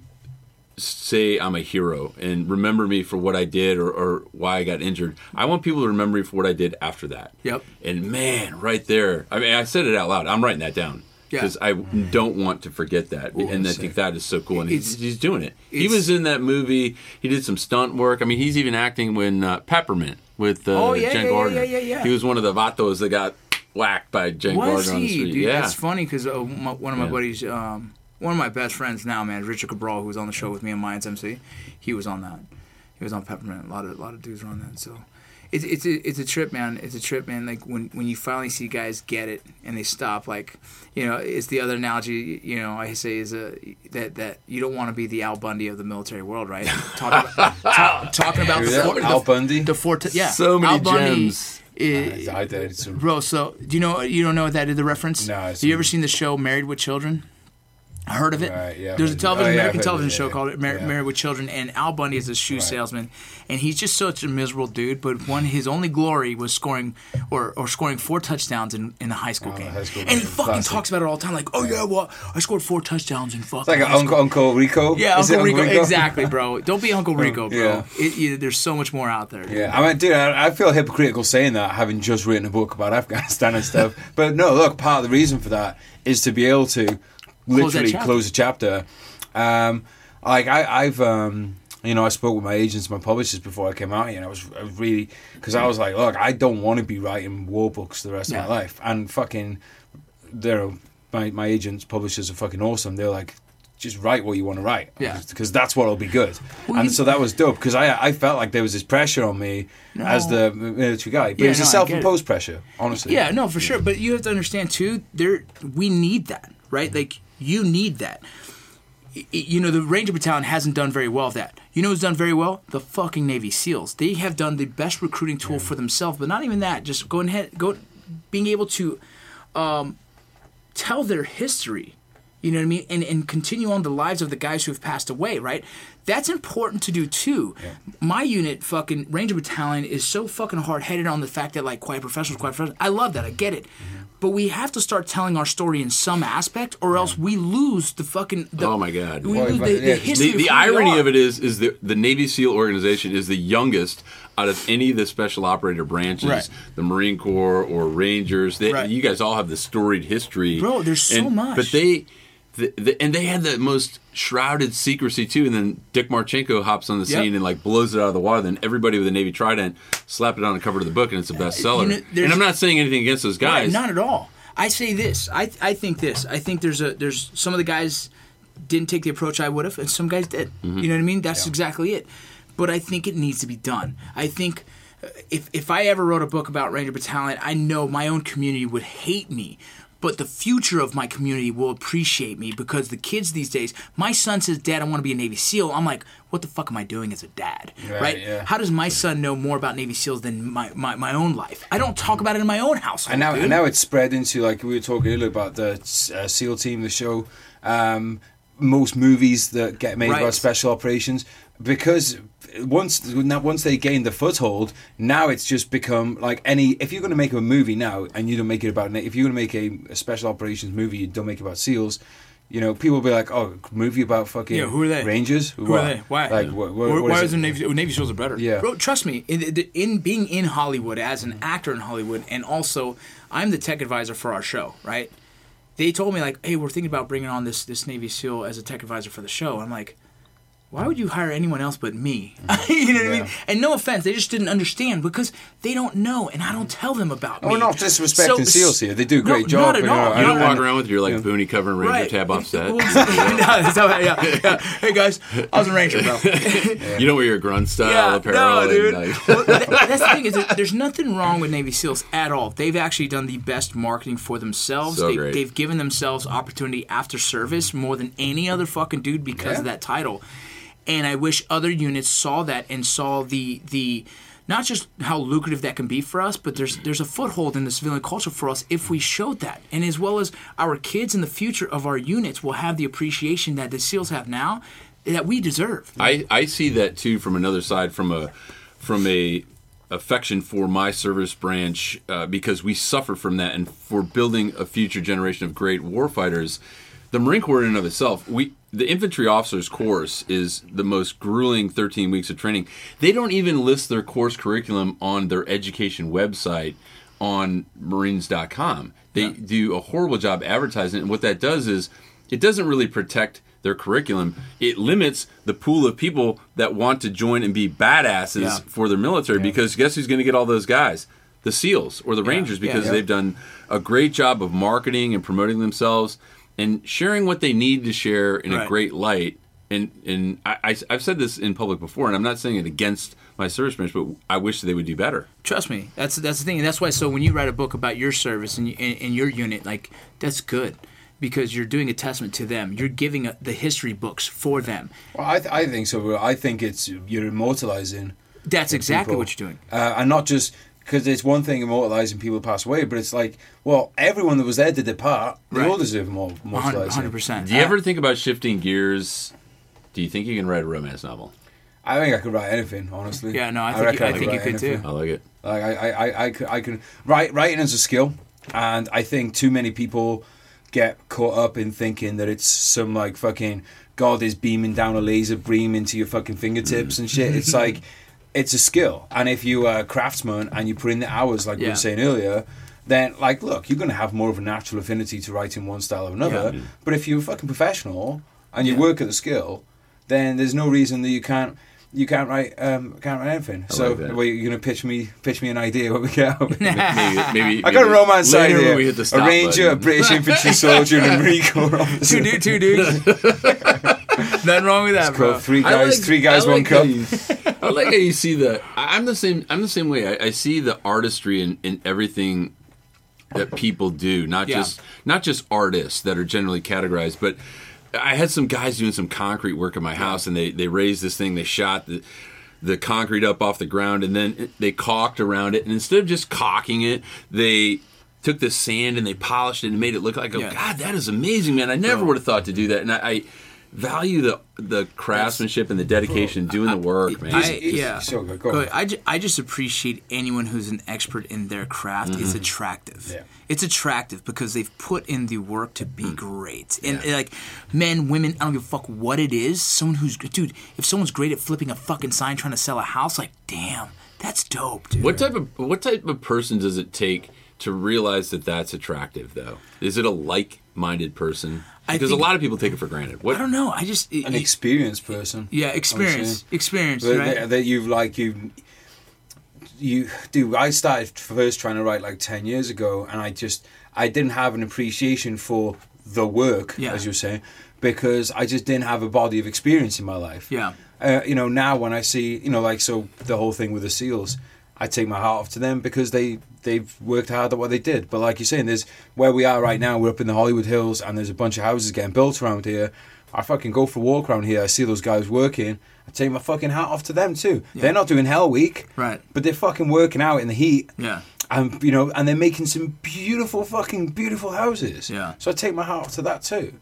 say I'm a hero and remember me for what I did or, or why I got injured. I want people to remember me for what I did after that. Yep. And man, right there. I mean, I said it out loud. I'm writing that down. Yeah. Because I don't want to forget that, and I think that is so cool. And he's, he's doing it. He was in that movie. He did some stunt work. I mean, he's even acting when uh, Peppermint with uh, Oh, yeah, Jen yeah, yeah, Gardner. yeah, yeah, yeah. He was one of the vatos that got whacked by Jen Was Gardner on the he, street. dude? yeah, That's funny because uh, one of my Yeah. buddies, um, one of my best friends now, man, Richard Cabral, who was on the show with me on Mayans MC, he was on that. He was on Peppermint. A lot of a lot of dudes were on that. So it's it's a, it's a trip, man. It's a trip, man. Like when when you finally see guys get it and they stop, like you know, it's the other analogy. You know, I say is a that that you don't want to be the Al Bundy of the military world, right? Talking about, ta- talking about the, four, Al the, Bundy. the four, t- yeah, So many Al Bundy gems. is- I did some. Bro, so do you know you don't know what that is the reference? No, Have you ever seen the show Married with Children? Heard of it? Right, yeah, There's a I've heard of it. television Oh, yeah, American television show called Mar- yeah. Married with Children, and Al Bundy is a shoe Right. salesman, and he's just such a miserable dude. But one his only glory was scoring or, or scoring four touchdowns in, in a high school Oh, game, high school and he fucking classic. talks about it all the time. Like, oh yeah, well, I scored four touchdowns in fucking. It's like Uncle, school." Uncle Rico. Yeah, Is it Uncle Rico. Exactly, bro. Don't be Uncle oh, Rico, bro. Yeah. It, you, there's so much more out there. dude. Yeah, I mean, dude, I, I feel hypocritical saying that, having just written a book about Afghanistan and stuff. but no, look, part of the reason for that is to be able to literally close a chapter. Um, like I, I've, um, you know, I spoke with my agents, my publishers before I came out here, and I was, I was really because I was like, look, I don't want to be writing war books the rest Yeah. of my life, and fucking, they're my my agents, publishers are fucking awesome. They're like. Just write what you want to write, Yeah. because that's what'll be good. Well, and you- so that was dope because I I felt like there was this pressure on me as the military guy, but Yeah, it's a no, it. self-imposed pressure, honestly. Yeah, no, for sure. But you have to understand too. There, we need that, right? Like you need that. You know, the Ranger Battalion hasn't done very well. With that you know who's done very well? The fucking Navy SEALs. They have done the best recruiting tool for themselves. But not even that. Just going ahead, go, being able to um, tell their history You know what I mean? And and continue on the lives of the guys who have passed away, right? That's important to do too. My unit, fucking Ranger Battalion, is so fucking hard headed on the fact that like quiet professionals, quiet professionals. I love that. I get it. Mm-hmm. But we have to start telling our story in some aspect, or else we lose the fucking. The, Oh, my God. We lose but- the, the history. the, the of who we irony are. of it is is that the Navy SEAL organization is the youngest out of any of the special operator branches, Right. the Marine Corps or Rangers. They, Right. You guys all have the storied history, Bro, there's so And- much. But they, the, the, and they had the most shrouded secrecy too. And then Dick Marcinko hops on the Yep. scene and like blows it out of the water. Then everybody with a Navy Trident slap it on the cover of the book, and it's a bestseller. know, and I'm not saying anything against those Right, guys. not at all. I say this. I I think this. I think there's a there's some of the guys didn't take the approach I would have, and some guys did. Mm-hmm. You know what I mean? That's exactly it. But I think it needs to be done. I think uh, if if I ever wrote a book about Ranger Battalion, I know my own community would hate me. But the future of my community will appreciate me because the kids these days, my son says, Dad, I want to be a Navy SEAL. I'm like, what the fuck am I doing as a dad? Right, Right? yeah. How does my son know more about Navy SEALs than my, my, my own life? I don't talk about it in my own household. And now, dude. and now it's spread into like we were talking earlier about the uh, SEAL team, the show. Um, most movies that get made Right. about special operations because once now once they gain the foothold, now it's just become like any. If you're going to make a movie now and you don't make it about if you're going to make a, a special operations movie, you don't make it about SEALs. You know, people will be like, "Oh, movie about fucking Yeah, who are they? Rangers? Who are they? Why? Like, what, what, why what why is is Navy, Navy SEALs are better? Yeah. Bro, trust me, in, in being in Hollywood as an actor in Hollywood, and also I'm the tech advisor for our show, right? They told me like, hey, we're thinking about bringing on this this Navy SEAL as a tech advisor for the show. I'm like, why would you hire anyone else but me? Mm. you know what I mean? And no offense, they just didn't understand because they don't know, and I don't tell them about Oh, me. we're not disrespecting So- SEALs here. They do a No, great job. Not at you know, all. You don't walk around with your like Booney covering Ranger Right. tab offset. Well, no, so, yeah, yeah. Hey guys, I was a ranger, bro. You don't wear your grunt style Yeah, apparel. no, and, dude. like- Well, that- that's the thing is, there's nothing wrong with Navy SEALs at all. They've actually done the best marketing for themselves. So they, great. They've given themselves opportunity after service more than any other fucking dude because Yeah. of that title. And I wish other units saw that and saw the the not just how lucrative that can be for us, but there's there's a foothold in the civilian culture for us if we showed that, and as well as our kids in the future of our units will have the appreciation that the SEALs have now that we deserve. I, I see that too from another side, from a from a affection for my service branch uh, because we suffer from that, and for building a future generation of great warfighters. The Marine Corps, in and of itself, we the infantry officers course is the most grueling 13 weeks of training. They don't even list their course curriculum on their education website on Marines.com. They do a horrible job advertising, it, and what that does is it doesn't really protect their curriculum. It limits the pool of people that want to join and be badasses Yeah. for their military because guess who's going to get all those guys? The SEALs or the Rangers because yeah. they've done a great job of marketing and promoting themselves and sharing what they need to share in a great light. And and I, I, I've said this in public before, and I'm not saying it against my service branch, but I wish they would do better. Trust me, that's that's the thing, and that's why. So when you write a book about your service and, you, and, and your unit, like that's good because you're doing a testament to them. You're giving a, the history books for them. Well, I, th- I think so. I think it's you're immortalizing. That's exactly people. what you're doing. uh, and not just because it's one thing immortalizing people who pass away, but it's like, well, everyone that was there did their part. They Right. all deserve more immortalizing. Hundred percent. Do you ever think about shifting gears? Do you think you can write a romance novel? I think I could write anything, honestly. Yeah, no, I think reckon you- I think you write could too. I like it. Like I, I, I, I, could, I can write writing is a skill, and I think too many people get caught up in thinking that it's some like fucking God is beaming down a laser beam into your fucking fingertips and shit. It's like it's a skill, and if you are a craftsman and you put in the hours, like we were saying earlier. Then, like, look, you're going to have more of a natural affinity to writing one style or another. Yeah. But if you're a fucking professional and you Yeah. work at the skill, then there's no reason that you can't you can't write um, can't write anything. I so, well, you're gonna pitch me pitch me an idea what we get out. Maybe, maybe I got a romance idea. a ranger, button. a British infantry soldier, and a Marine Corps officer. Two, dude, two dudes. Nothing wrong with that, Called bro. three guys, like- three guys, I one like cup. you- I like how you see the. I- I'm the same. I'm the same way. I, I see the artistry in, in everything that people do, not Yeah. just not just artists that are generally categorized, but I had some guys doing some concrete work in my house, and they they raised this thing. They shot the the concrete up off the ground, and then they caulked around it. And instead of just caulking it, they took this sand and they polished it and made it look like, oh Yeah. God, that is amazing, man. I never would have thought to do that. And I, I value the the craftsmanship and the dedication, doing the work, man. I, It's- yeah. so good, go Go ahead. I, ju- I just appreciate anyone who's an expert in their craft. It's mm-hmm. attractive. Yeah. It's attractive because they've put in the work to be mm-hmm. great. And and, like men, women, I don't give a fuck what it is. Someone who's dude, if someone's great at flipping a fucking sign trying to sell a house, like damn, that's dope, dude. What type of what type of person does it take to realize that that's attractive, though? Is it a like-minded person? I Because think- a lot of people take it for granted. What I don't know. I just it- An experienced person. yeah, experience, say. experience, That, right? that, that you've like you you do I started first trying to write like 10 years ago and I just I didn't have an appreciation for the work Yeah. as you say because I just didn't have a body of experience in my life Yeah. uh, you know now when I see you know like so the whole thing with the seals I take my hat off to them because they they've worked hard at what they did. But like you're saying there's where we are right mm. now we're up in the Hollywood Hills and there's a bunch of houses getting built around here. I fucking go for a walk around here. I see those guys working. I take my fucking hat off to them too. They're not doing hell week Right. but they're fucking working out in the heat. Yeah. and you know and they're making some beautiful fucking beautiful houses. Yeah. so I take my hat off to that too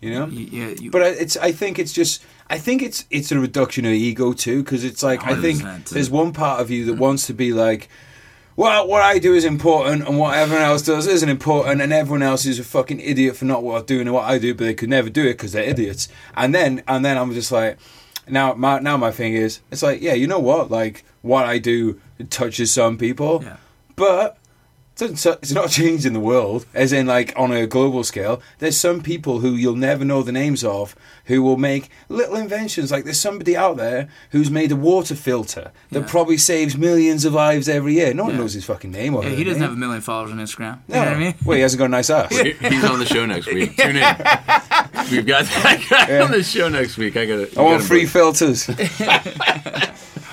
you know? Yeah, you- but it's I think it's just I think it's it's a reduction of ego too because it's like I think there's one part of you that wants to be like well what I do is important and what everyone else does isn't important and everyone else is a fucking idiot for not what doing and what I do but they could never do it because they're idiots. And then and then I'm just like now my now my thing is it's like yeah you know what? Like what I do touches some people. Yeah. but it's not changing the world, as in like on a global scale. There's some people who you'll never know the names of who will make little inventions. Like there's somebody out there who's made a water filter that Yeah. probably saves millions of lives every year. No one Yeah. knows his fucking name or Yeah, he doesn't name. have a million followers on Instagram. You No. know what I mean? Well, he hasn't got a nice ass. He's on the show next week. Tune in. We've got that guy on the show next week. I got it. I want free filters.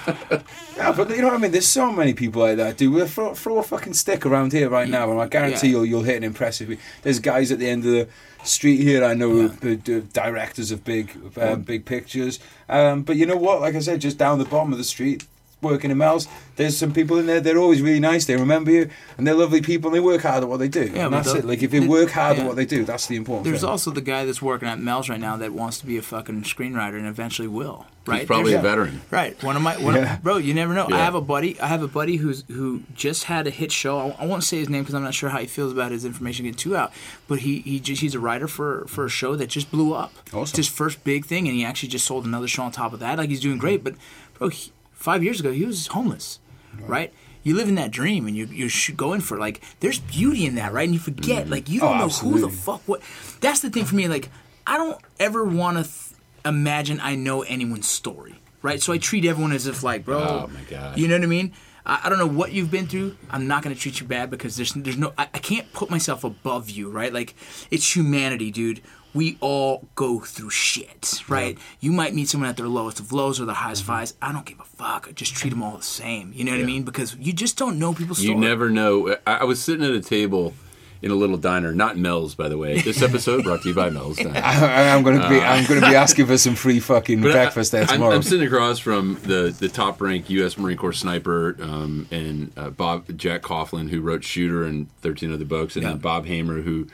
yeah, but you know what I mean. There's so many people like that, dude. We'll throw, throw a fucking stick around here right now, and I guarantee Yeah. you'll you'll hit an impressive. There's guys at the end of the street here I know who are the directors of big um, big pictures. Um, but you know what? Like I said, just down the bottom of the street. Working in Mel's, there's some people in there. They're always really nice. They remember you, and they're lovely people. and They work hard at what they do. Yeah, and but that's the- it. Like if they the- work hard yeah. at what they do, that's the important. There's thing. also the guy that's working at Mel's right now that wants to be a fucking screenwriter and eventually will. Right? He's probably There's- a veteran. Right. One of my one Yeah. of, bro, you never know. I have a buddy. I have a buddy who's who just had a hit show. I, I won't say his name because I'm not sure how he feels about his information getting too out. But he he just he's a writer for for a show that just blew up. Awesome. It's his first big thing, and he actually just sold another show on top of that. Like he's doing great. But bro, he, five years ago he was homeless. Right. You live in that dream, and you you should go in for like. There's beauty in that, right? And you forget, mm-hmm. like you Oh, don't know who the fuck what. That's the thing for me. Like I don't ever want to th- imagine I know anyone's story, right? So I treat everyone as if like, bro, Oh, my gosh. you know what I mean? I, I don't know what you've been through. I'm not gonna treat you bad because there's there's no I, I can't put myself above you, right? Like it's humanity, dude. We all go through shit, right? You might meet someone at their lowest of lows or their highest Mm-hmm. of highs. I don't give a fuck. I just treat them all the same. You know what I mean? Because you just don't know people's You story. never know. I was sitting at a table in a little diner, not Mel's, by the way. This episode brought to you by Mel's Diner. I, I'm gonna be I'm gonna be asking for some free fucking I- breakfast there I'm- tomorrow. I'm, sitting across from the, the top ranked U.S. Marine Corps sniper um, and uh, Bob Jack Coughlin, who wrote Shooter and 13 other books, and Yeah. then Bob Hamer, who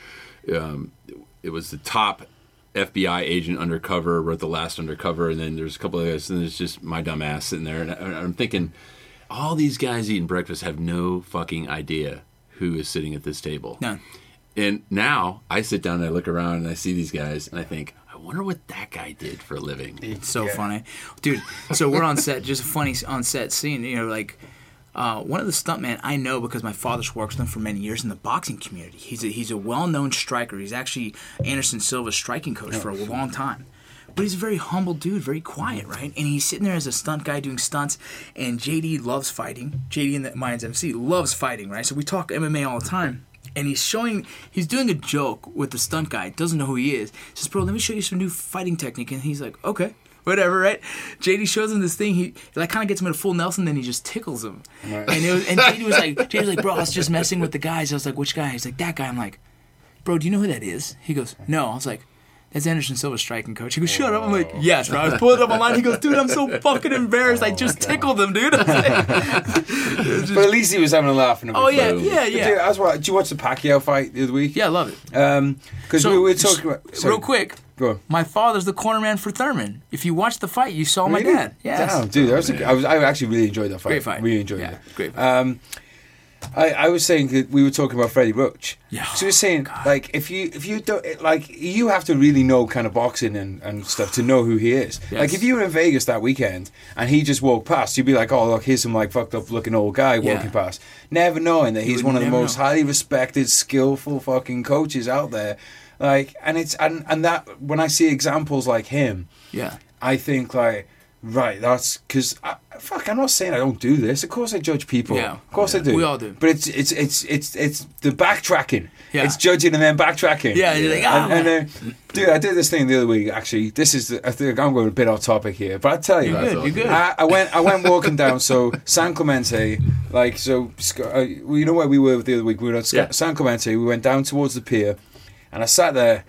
um, it was the top FBI agent undercover, wrote the last undercover, and then there's a couple of guys, and there's just my dumb ass sitting there, and I, I'm thinking, all these guys eating breakfast have no fucking idea who is sitting at this table. None. And now I sit down and I look around and I see these guys and I think, I wonder what that guy did for a living. It's so Yeah. funny, dude. So we're on set, just a funny on set scene. You know, like uh, one of the stuntmen I know because my father's worked with him for many years in the boxing community. He's a, he's a well known striker. He's actually Anderson Silva's striking coach for a long time. But he's a very humble dude, very quiet, right? And he's sitting there as a stunt guy doing stunts. And JD loves fighting. JD in the Mayans MC loves fighting, right? So we talk MMA all the time. And he's showing, he's doing a joke with the stunt guy. Doesn't know who he is. Says, "Bro, let me show you some new fighting technique." And he's like, "Okay." Whatever, right? JD shows him this thing. He like kind of gets him in a full Nelson, then he just tickles him. And it was, and JD was like, JD was like, "Bro, I was just messing with the guys." I was like, "Which guy?" He's like, "That guy." I'm like, "Bro, do you know who that is?" He goes, "No." I was like, That's Anderson Silva striking coach. He goes, shut up. I'm like, yes, bro. I was pulling it up online. He goes, dude, I'm so fucking embarrassed. I just tickled him, dude. But at least he was having a laugh. And oh, yeah, Boom. yeah, Dude, yeah. I was, wa- did you watch the Pacquiao fight the other week? Yeah, I love it. Because So, we were talking about. sorry, Real quick, Go on. my father's the cornerman for Thurman. If you watched the fight, you saw my dad. Yes. Damn, dude, that was a, I was I actually really enjoyed that fight. Great fight. Really enjoyed Yeah, it. great fight. Um, I, I was saying that we were talking about Freddie Roach. Yeah. So we were saying like if you if you don't like you have to really know kind of boxing and, and stuff to know who he is. Yes. Like if you were in Vegas that weekend and he just walked past, you'd be like, oh look, here's some like fucked up looking old guy Yeah. walking past, never knowing that he's one of the most know. highly respected, skillful fucking coaches out there. Like and it's and and that when I see examples like him. Yeah. I think like right that's because fuck I'm not saying I don't do this of course I judge people Yeah. of course I do We all do. but it's it's it's it's it's the backtracking Yeah. it's judging and then backtracking Yeah, you're like, ah. and, and uh, dude I did this thing the other week actually this is the, I think I'm going a bit off topic here but I tell you You're good. You're good. I, I went I went walking down so San Clemente like so uh, you know where we were the other week we were at Yeah. San Clemente we went down towards the pier and I sat there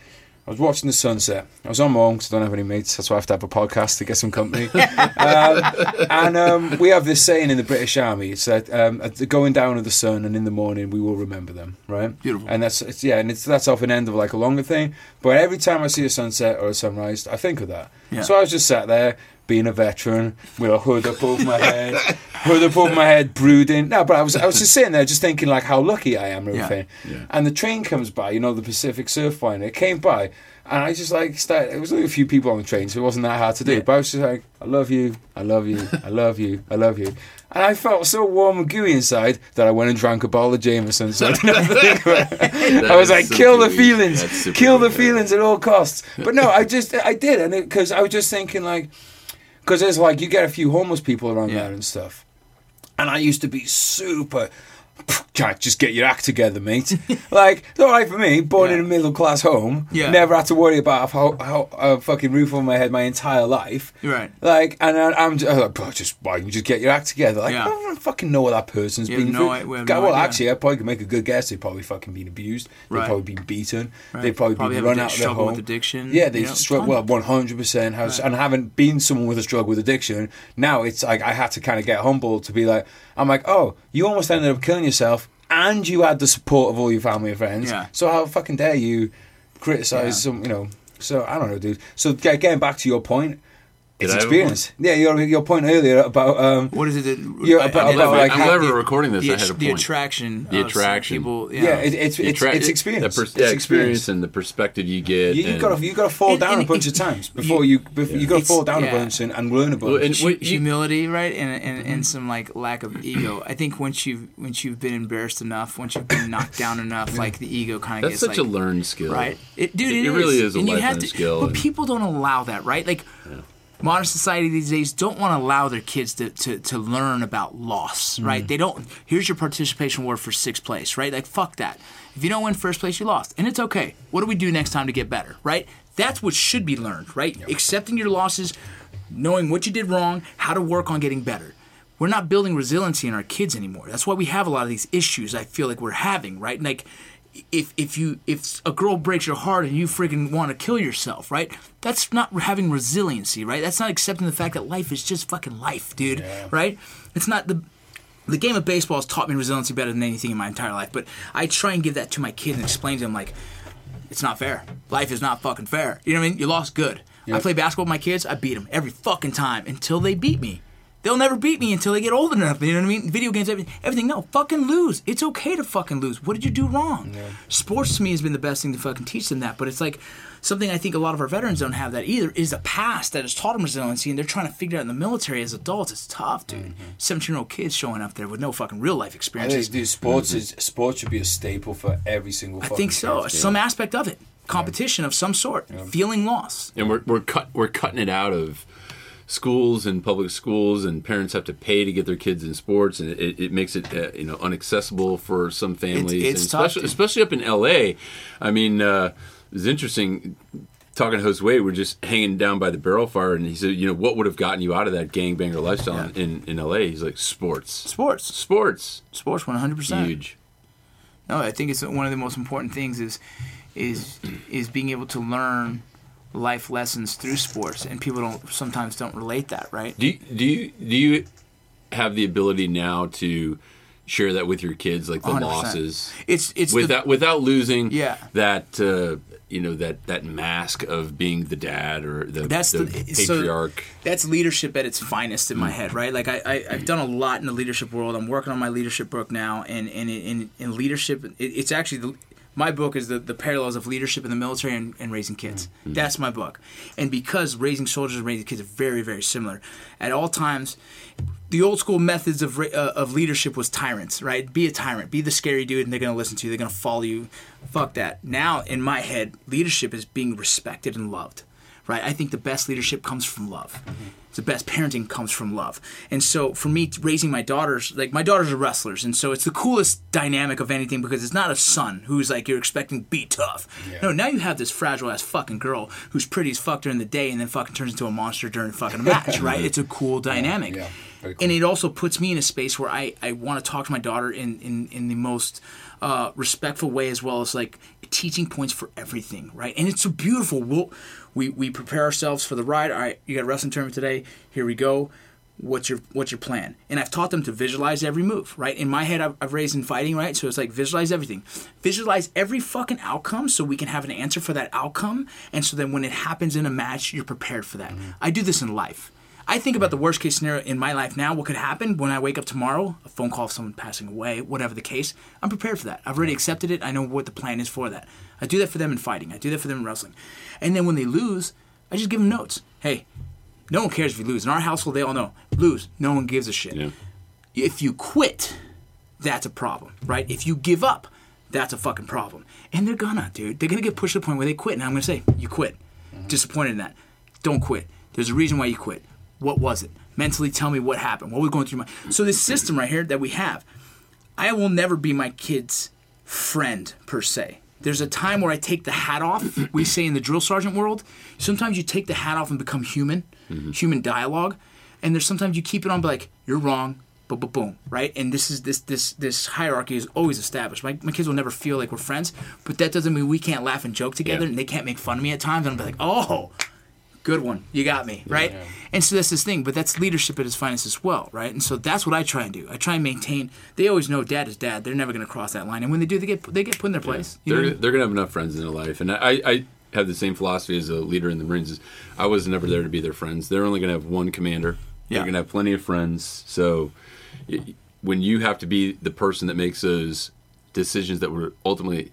I was watching the sunset. I was on my own because I don't have any mates. That's why I have to have a podcast to get some company. um, and um, we have this saying in the British Army: it's that um, at the going down of the sun and in the morning we will remember them. Right? Beautiful. And that's it's, yeah, and it's that's off an end of like a longer thing. But every time I see a sunset or a sunrise, I think of that. Yeah. So I was just sat there. Being a veteran with a hood up over my head, hood up over my head, brooding. No, but I was I was just sitting there, just thinking like how lucky I am and Yeah. everything. Yeah. And the train comes by, you know, the Pacific Surfliner. It came by, and I just like started. It was only a few people on the train, so it wasn't that hard to do. Yeah. But I was just like, I love you, I love you, I love you, I love you. And I felt so warm and gooey inside that I went and drank a bottle of Jameson. So I didn't have to think about it. I was like, so kill the feelings, kill the feelings at all costs. But no, I just, I did, and because I was just thinking like, because it's like you get a few homeless people around Yeah. there and stuff. And I used to be super. Jack, just get your act together, mate. like, it's all right for me, born Yeah. in a middle class home. Yeah. Never had to worry about how, how a fucking roof over my head my entire life. Right. Like, and I, I'm just, like, bro, just why don't you just get your act together? Like, Yeah. I don't fucking know what that person's You been no through. i- God, no well, idea. actually, I probably could make a good guess. They've probably fucking been abused. They've Right. probably been beaten. Right. They've probably, Probably been run out of their home. with addiction, Yeah, they've you know, struggled. Well, one hundred percent. And having been someone with a struggle with addiction, now it's like I had to kind of get humbled to be like, I'm like, oh, you almost ended up killing yourself, and you had the support of all your family and friends. Yeah. So how fucking dare you criticize Yeah. some, you know? So I don't know, dude. So get- getting back to your point, Did it's I have a experience. Yeah, your your point earlier about um, What is it that Yeah, I- about- I did- about, like, I'm how- glad we're recording this. the, I had a the point. attraction The of some attraction. people yeah, it, it's it's tra- it's experience. The pers- it's yeah, experience and the perspective you get. You, you and- gotta you gotta fall And- down and a bunch it- of times before you before, you gotta fall down yeah. a bunch and, and learn a bunch. Well, and- Hu- you- humility, right, and, and and some like lack of ego. I think once you've once you've been embarrassed enough, once you've been knocked down enough, like the ego kind of gets. That's gets such like, a learned skill. right? It, dude, It- it, it really is a and you lifelong have to, skill, But people don't allow that, right? Like modern society these days don't want to allow their kids to, to, to learn about loss, Mm. right? They don't. Here's your participation award for sixth place, right? Like fuck that. If you don't win first place, you lost, and it's okay. What do we do next time to get better, right? That's what should be learned, right? Accepting your losses, knowing what you did wrong, how to work on getting better. We're not building resiliency in our kids anymore. That's why we have a lot of these issues. I feel like we're having, right? Like, if if you if a girl breaks your heart and you freaking want to kill yourself, right? That's not having resiliency, right? That's not accepting the fact that life is just fucking life, dude. Right? It's not the the game of baseball has taught me resiliency better than anything in my entire life. But I try and give that to my kids and explain to them like, it's not fair. Life is not fucking fair. You know what I mean? You lost good. I play basketball with my kids. I beat them every fucking time until they beat me. They'll never beat me until they get old enough. You know what I mean? Video games, everything. everything. No, fucking lose. It's okay to fucking lose. What did you do wrong? Sports to me has been the best thing to fucking teach them that. But it's like something I think a lot of our veterans don't have that either. Is a past that has taught them resiliency, and they're trying to figure out in the military as adults. It's tough, dude. Mm-hmm. 17 year old kids showing up there with no fucking real life I experiences. think, dude, sports is sports should be a staple for every single. I think so. kid. Some aspect of it, competition of some sort, feeling loss. and we're we're cut we're cutting it out of schools and public schools and parents have to pay to get their kids in sports and it, it makes it uh, you know unaccessible for some families. It's and tough, especially, especially up in LA I mean uh, it's interesting talking to Josue we're just hanging down by the barrel fire and he said you know what would have gotten you out of that gangbanger lifestyle in, in LA he's like sports. Sports, sports. Sports, one hundred percent. huge. No, I think it's one of the most important things is is is being able to learn life lessons through sports, and people don't sometimes don't relate that, right? Do you, do you do you have the ability now to share that with your kids, like the 100%. losses, It's it's the- without without losing Yeah. that uh, you know that that mask of being the dad or the, That's the, the, so patriarch. that's leadership at its finest in my head, right? Like I, I I've done a lot in the leadership world. I'm working on my leadership book now, and and in in leadership, it, it's actually the, my book is the, the parallels of leadership in the military and, and raising kids. Mm. That's my book, and because raising soldiers and raising kids are very very similar, at all times. The old school methods of uh, of leadership was tyrants, right? Be a tyrant, be the scary dude, and they're gonna listen to you. They're gonna follow you. Fuck that. Now, in my head, leadership is being respected and loved right? I think the best leadership comes from love. The best parenting comes from love. And so for me, raising my daughters, like my daughters are wrestlers, and so it's the coolest dynamic of anything because it's not a son who's like you're expecting to be tough. No, now you have this fragile ass fucking girl who's pretty as fuck during the day and then fucking turns into a monster during fucking a match, right? It's a cool dynamic. yeah. Very And it also puts me in a space where I, I want to talk to my daughter in, in, in the most uh, respectful way as well as like teaching points for everything, right? And it's so beautiful. We'll, we we prepare ourselves for the ride. All right, you got a wrestling tournament today. Here we go. What's your what's your plan? And I've taught them to visualize every move, right? In my head, I've, I've raised in fighting, right? So it's like visualize everything, visualize every fucking outcome, so we can have an answer for that outcome, and so then when it happens in a match, you're prepared for that. Mm-hmm. I do this in life. I think about the worst case scenario in my life now. What could happen when I wake up tomorrow? A phone call of someone passing away, whatever the case. I'm prepared for that. I've already accepted it. I know what the plan is for that. I do that for them in fighting. I do that for them in wrestling. And then when they lose, I just give them notes. Hey, no one cares if you lose. In our household, they all know lose. No one gives a shit. Yeah. If you quit, that's a problem, right? If you give up, that's a fucking problem. And they're gonna, dude. They're gonna get pushed to the point where they quit. And I'm gonna say, you quit. Mm-hmm. Disappointed in that. Don't quit. There's a reason why you quit. What was it? Mentally, tell me what happened. What was going through my. So this system right here that we have, I will never be my kid's friend per se. There's a time where I take the hat off. We say in the drill sergeant world, sometimes you take the hat off and become human, mm-hmm. human dialogue, and there's sometimes you keep it on, be like, you're wrong, boom, boom, boom, right? And this is this this this hierarchy is always established. My, my kids will never feel like we're friends, but that doesn't mean we can't laugh and joke together, Yeah. and they can't make fun of me at times. And I'll be like, oh, good one, you got me, right? And so that's this thing, but that's leadership at its finest as well, right? And so that's what I try and do. I try and maintain. They always know dad is dad. They're never going to cross that line, and when they do, they get they get put in their place. Know They're I mean? they're gonna have enough friends in their life, and I, I have the same philosophy as a leader in the Marines. Is I was never there to be their friends. They're only gonna have one commander. Yeah. They're gonna have plenty of friends. So when you have to be the person that makes those decisions that would ultimately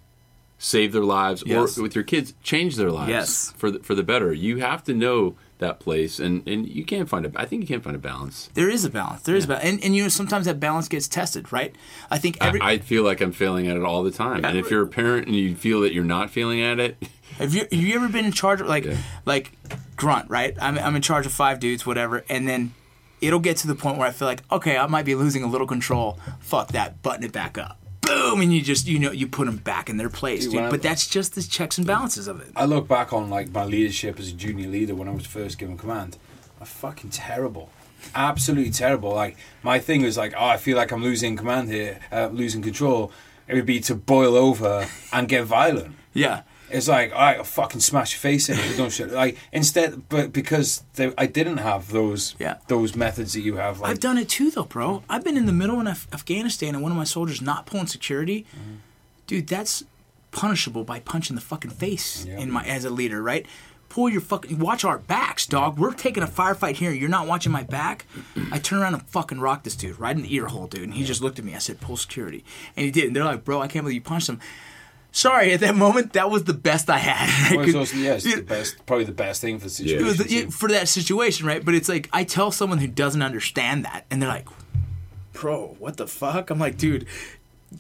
save their lives, Yes. or with your kids change their lives Yes. for the, for the better, you have to know that place, and and you can't find a. I think you can't find a balance. There is a balance. There is a balance, and, and you know sometimes that balance gets tested, right? I think every. I, I feel like I'm failing at it all the time, and if you're a parent and you feel that you're not failing at it, Have you have you ever been in charge of like Yeah. like grunt right? I'm I'm in charge of five dudes, whatever, and then it'll get to the point where I feel like okay, I might be losing a little control. Fuck that, button it back up. Boom, and you just you know you put them back in their place, Dude, dude. I- But that's just the checks and balances of it. I look back on like my leadership as a junior leader when I was first given command. I'm fucking terrible, absolutely terrible. Like my thing was like, oh, I feel like I'm losing command here, uh, losing control. It would be to boil over and get violent. Yeah, It's like, all right, I'll fucking smash your face in it. Don't shit. Like instead, but because they, I didn't have those Yeah. those methods that you have. Like, I've done it too, though, bro. I've been in the middle in Af- Afghanistan and one of my soldiers not pulling security. Mm-hmm. Dude, that's punishable by punching the fucking face Yeah. in my as a leader, right? Pull your fucking watch our backs, dog. We're taking a firefight here. You're not watching my back. I turn around and fucking rock this dude right in the ear hole, dude. And he just looked at me. I said, "Pull security," and he did. And they're like, "Bro, I can't believe you punched him." Sorry, at that moment, that was the best I had. well, it's also, yeah, it's the best, probably the best thing for the situation. It was the- too. yeah, for that situation, right? But it's like I tell someone who doesn't understand that, and they're like, "Bro, what the fuck?" I'm like, "Dude,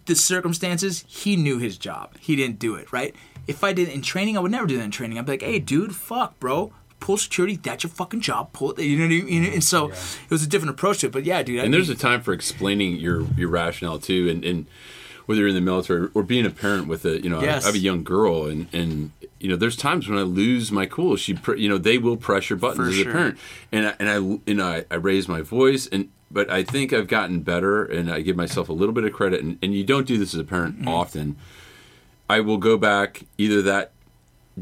the circumstances. He knew his job. He didn't do it, right? If I did it in training, I would never do that in training. I'd be like, "Hey, dude, fuck, bro." Pull security. That's your fucking job. Pull it. You know what I mean? And so it was a different approach to it. But yeah, dude. and there's a time for explaining your your rationale too, and, and whether you're in the military or being a parent with a you know I- Yes. I have a young girl, and and you know there's times when I lose my cool. She pr- you know they will press your buttons For as sure. a parent, and I, and I you know I, I raise my voice and. But I think I've gotten better, and I give myself a little bit of credit. And, and you don't do this as a parent Mm-hmm. often. I will go back either that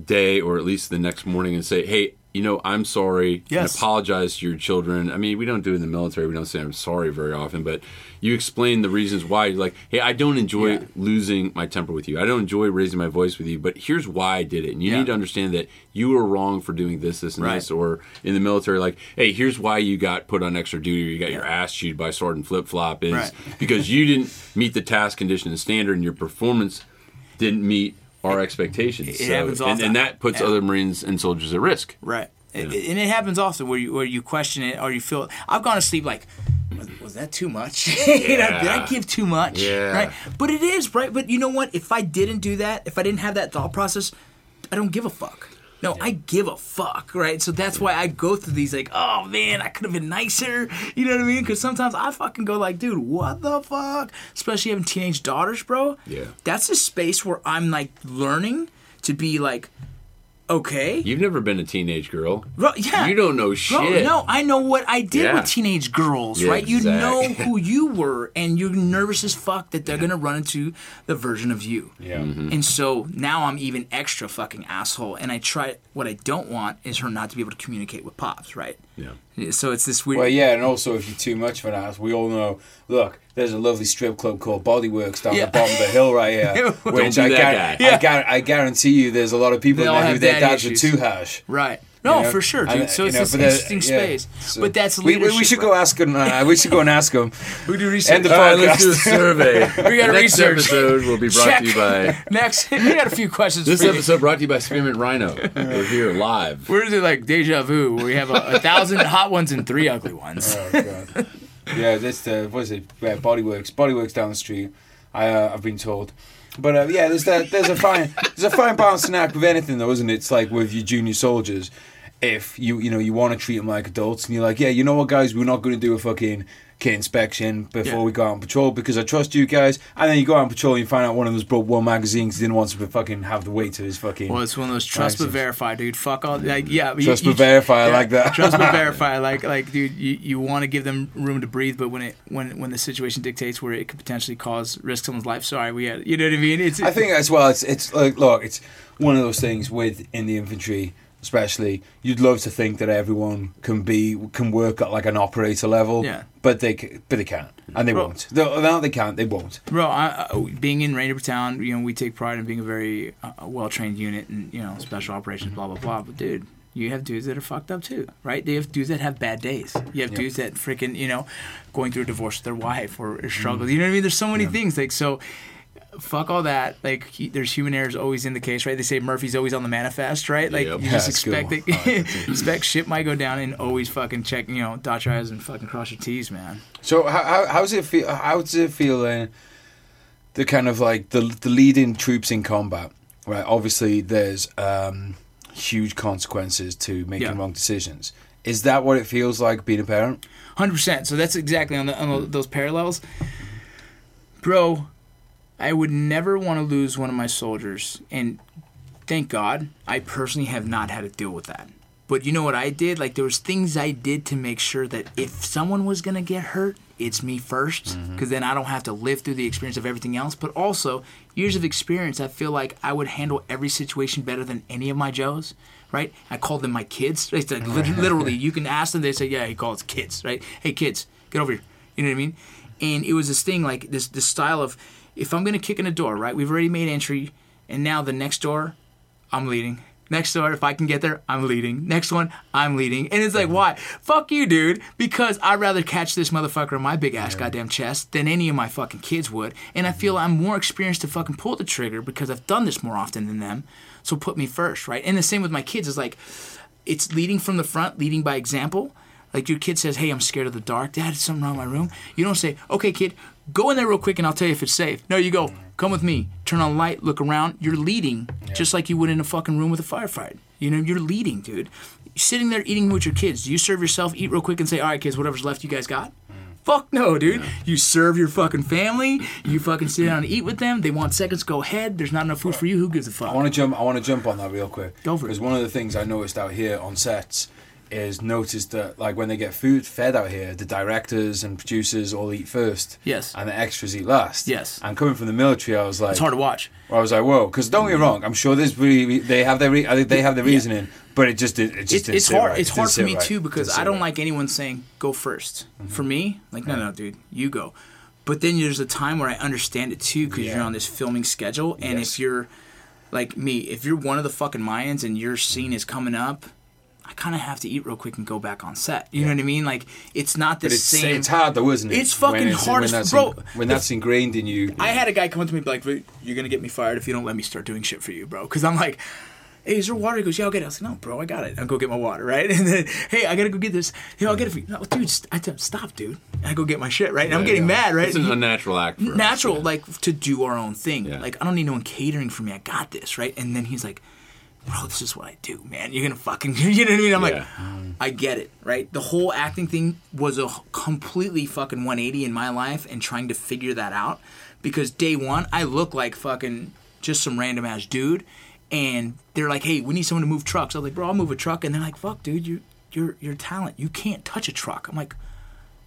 day or at least the next morning and say, "Hey, you know, I'm sorry," Yes. and apologize to your children. I mean, we don't do it in the military. We don't say I'm sorry very often, but you explain the reasons why. You're like, "Hey, I don't enjoy Yeah. losing my temper with you. I don't enjoy raising my voice with you, but here's why I did it." And you Yeah. need to understand that you were wrong for doing this, this, and Right. this. Or in the military, like, "Hey, here's why you got put on extra duty or you got your ass chewed by Sergeant Flip Flop is Right. because you didn't meet the task condition and standard, and your performance didn't meet our expectations. it So- happens and, often. and that puts Yeah. other Marines and soldiers at risk. Right. And and it happens often where you where you question it or you feel I've gone to sleep like was, was that too much? you know, did I give too much? Yeah. Right. But it is right. But you know what? If I didn't do that, if I didn't have that thought process, I don't give a fuck. No, I give a fuck, right? So that's why I go through these like, oh man, I could have been nicer. You know what I mean? Because sometimes I fucking go like, dude, what the fuck? Especially having teenage daughters, bro. Yeah. That's a space where I'm like learning to be like, okay. You've never been a teenage girl. Bro, yeah. You don't know Bro, shit. no, I know what I did Yeah. with teenage girls, Yeah, right? You know who you were, and you're nervous as fuck that they're gonna run into the version of you. Yeah. Mm-hmm. And so now I'm even extra fucking asshole, and I try. What I don't want is her not to be able to communicate with pops, right? Yeah. So it's this weird. Well, yeah, and also if you're too much of an ass, we all know. Look, there's a lovely strip club called Bodyworks down Yeah. the bottom of the hill right here, Don't which I, guy. I, gar- I guarantee you, there's a lot of people They there who their dads issues. are too harsh. Right. No, you know? for sure, dude. And, so it's know, this but the- interesting yeah, space. so- but that's we, we, we should bro. go ask them. Uh, we should go and ask them. We do research. And the All right, let's do a survey. We gotta Next research. episode will be brought Check. to you by. Next, we got a few questions. This for you. episode brought to you by Spearmint Rhino. We're here live. We're doing like deja vu. Where we have a, a thousand hot ones and three ugly ones. Oh, God. yeah, that's the what is it? Yeah, Bodyworks. Bodyworks down the street. I uh, I've been told. But uh, yeah, there's that. There's a fine. There's a fine balancing act with anything, though, isn't it? It's like with your junior soldiers. If you you know you want to treat them like adults, and you're like, yeah, you know what, guys, we're not going to do a fucking kit inspection before Yeah. we go out on patrol because I trust you guys. And then you go out on patrol and you find out one of them's broke one magazine because he didn't want to fucking have the weight of his fucking. Well, it's one of those trust but verify, dude. Fuck all like yeah. Trust you- but verify, I like that. trust but verify, like like dude, you, you want to give them room to breathe, but when it when when the situation dictates where it could potentially cause risk someone's life, sorry, we had you know what I mean. It's I think as well. It's it's like look, it's one of those things with in the infantry, especially. You'd love to think that everyone can be can work at like an operator level. Yeah. But they but they can't, and they Well- won't. They, no, they can't. They won't. Bro, I, I, being in Ranger Town, you know, we take pride in being a very uh, well trained unit and you know special operations, blah blah blah. But dude, you have dudes that are fucked up too, right? You have dudes that have bad days. You have Yeah. dudes that freaking you know going through a divorce with their wife or, or struggle. You know what I mean? There's so many things like so. Fuck all that. Like, he, there's human errors always in the case, right? They say Murphy's always on the manifest, right? Like, Yep. you just expect one. that, expect shit might go down, and always fucking check, you know, dot your eyes and fucking cross your T's, man. So how, how how's it feel? How does it feel then? The kind of like the the leading troops in combat, right? Obviously, there's um, huge consequences to making Yeah. wrong decisions. Is that what it feels like being a parent? Hundred percent. So that's exactly on, the, on those parallels, bro. I would never want to lose one of my soldiers, and thank God, I personally have not had to deal with that. But you know what I did? Like there was things I did to make sure that if someone was gonna get hurt, it's me first, mm-hmm. because then I don't have to live through the experience of everything else. But also years of experience, I feel like I would handle every situation better than any of my Joes. Right? I call them my kids. It's like lit- literally, you can ask them. They say, "Yeah, he calls kids." Right? Hey, kids, get over here. You know what I mean? And it was this thing like this this style of if I'm gonna kick in a door, right? We've already made entry, and now the next door, I'm leading. Next door, if I can get there, I'm leading. Next one, I'm leading. And it's like, why? Fuck you, dude. Because I'd rather catch this motherfucker in my big ass goddamn chest than any of my fucking kids would. And I feel mm-hmm. I'm more experienced to fucking pull the trigger because I've done this more often than them. So put me first, right? And the same with my kids is like, it's leading from the front, leading by example. Like your kid says, "Hey, I'm scared of the dark. Dad, something wrong in my room." You don't say, "Okay, kid, go in there real quick and I'll tell you if it's safe." No, you go, "Come with me. Turn on light, look around." You're leading, just like you would in a fucking room with a firefight. You know, you're leading, dude. You're sitting there eating with your kids. Do you serve yourself, eat real quick, and say, "All right, kids, whatever's left, you guys got." Mm. Fuck no, dude. You serve your fucking family. You fucking sit down and eat with them. They want seconds. Go ahead. There's not enough food for you. Who gives a fuck? I want to jump. I want to jump on that real quick. Go for it. Because one of the things I noticed out here on sets is noticed that like when they get food fed out here, the directors and producers all eat first. Yes. And the extras eat last. Yes. And coming from the military, I was like, It's hard to watch. I was like, whoa, because don't get me wrong, I'm sure there's really they have their re- I think they have their reasoning, but it just it just It's, it's hard. right. It's It hard for me right. too because I don't right. like anyone saying go 1st Mm-hmm. For me, like no, no, dude, you go. But then there's a time where I understand it too because Yeah. you're on this filming schedule, and Yes. if you're like me, if you're one of the fucking Mayans and your scene is coming up. I kind of have to eat real quick and go back on set. You know what I mean? Like it's not the But it's, same. it's hard though, isn't it? It's fucking when hard when that's bro, in- when that's ingrained in you. I had a guy come up to me and be like, "You're gonna get me fired if you don't let me start doing shit for you, bro." Because I'm like, "Hey, is there water?" He goes, "Yeah, I'll get it." I was like, "No, bro, I got it. I'll go get my water, right?" And then, "Hey, I gotta go get this. Hey, I'll get it for you." No, dude, st- I tell him, "Stop, dude. I go get my shit, right?" And I'm getting yeah. mad, right? It's an He- unnatural act. For us, natural, yeah. like to do our own thing. Yeah. Like I don't need no one catering for me. I got this, right? And then he's like, "Bro, this is what I do, man. You're gonna fucking, you know what I mean?" I'm Yeah. like, I get it, right? The whole acting thing was a completely fucking 180 in my life, and trying to figure that out because day one I look like fucking just some random ass dude, and they're like, "Hey, we need someone to move trucks." I was like, "Bro, I'll move a truck," and they're like, "Fuck, dude, you." You're, you're talent. You can't touch a truck. I'm like,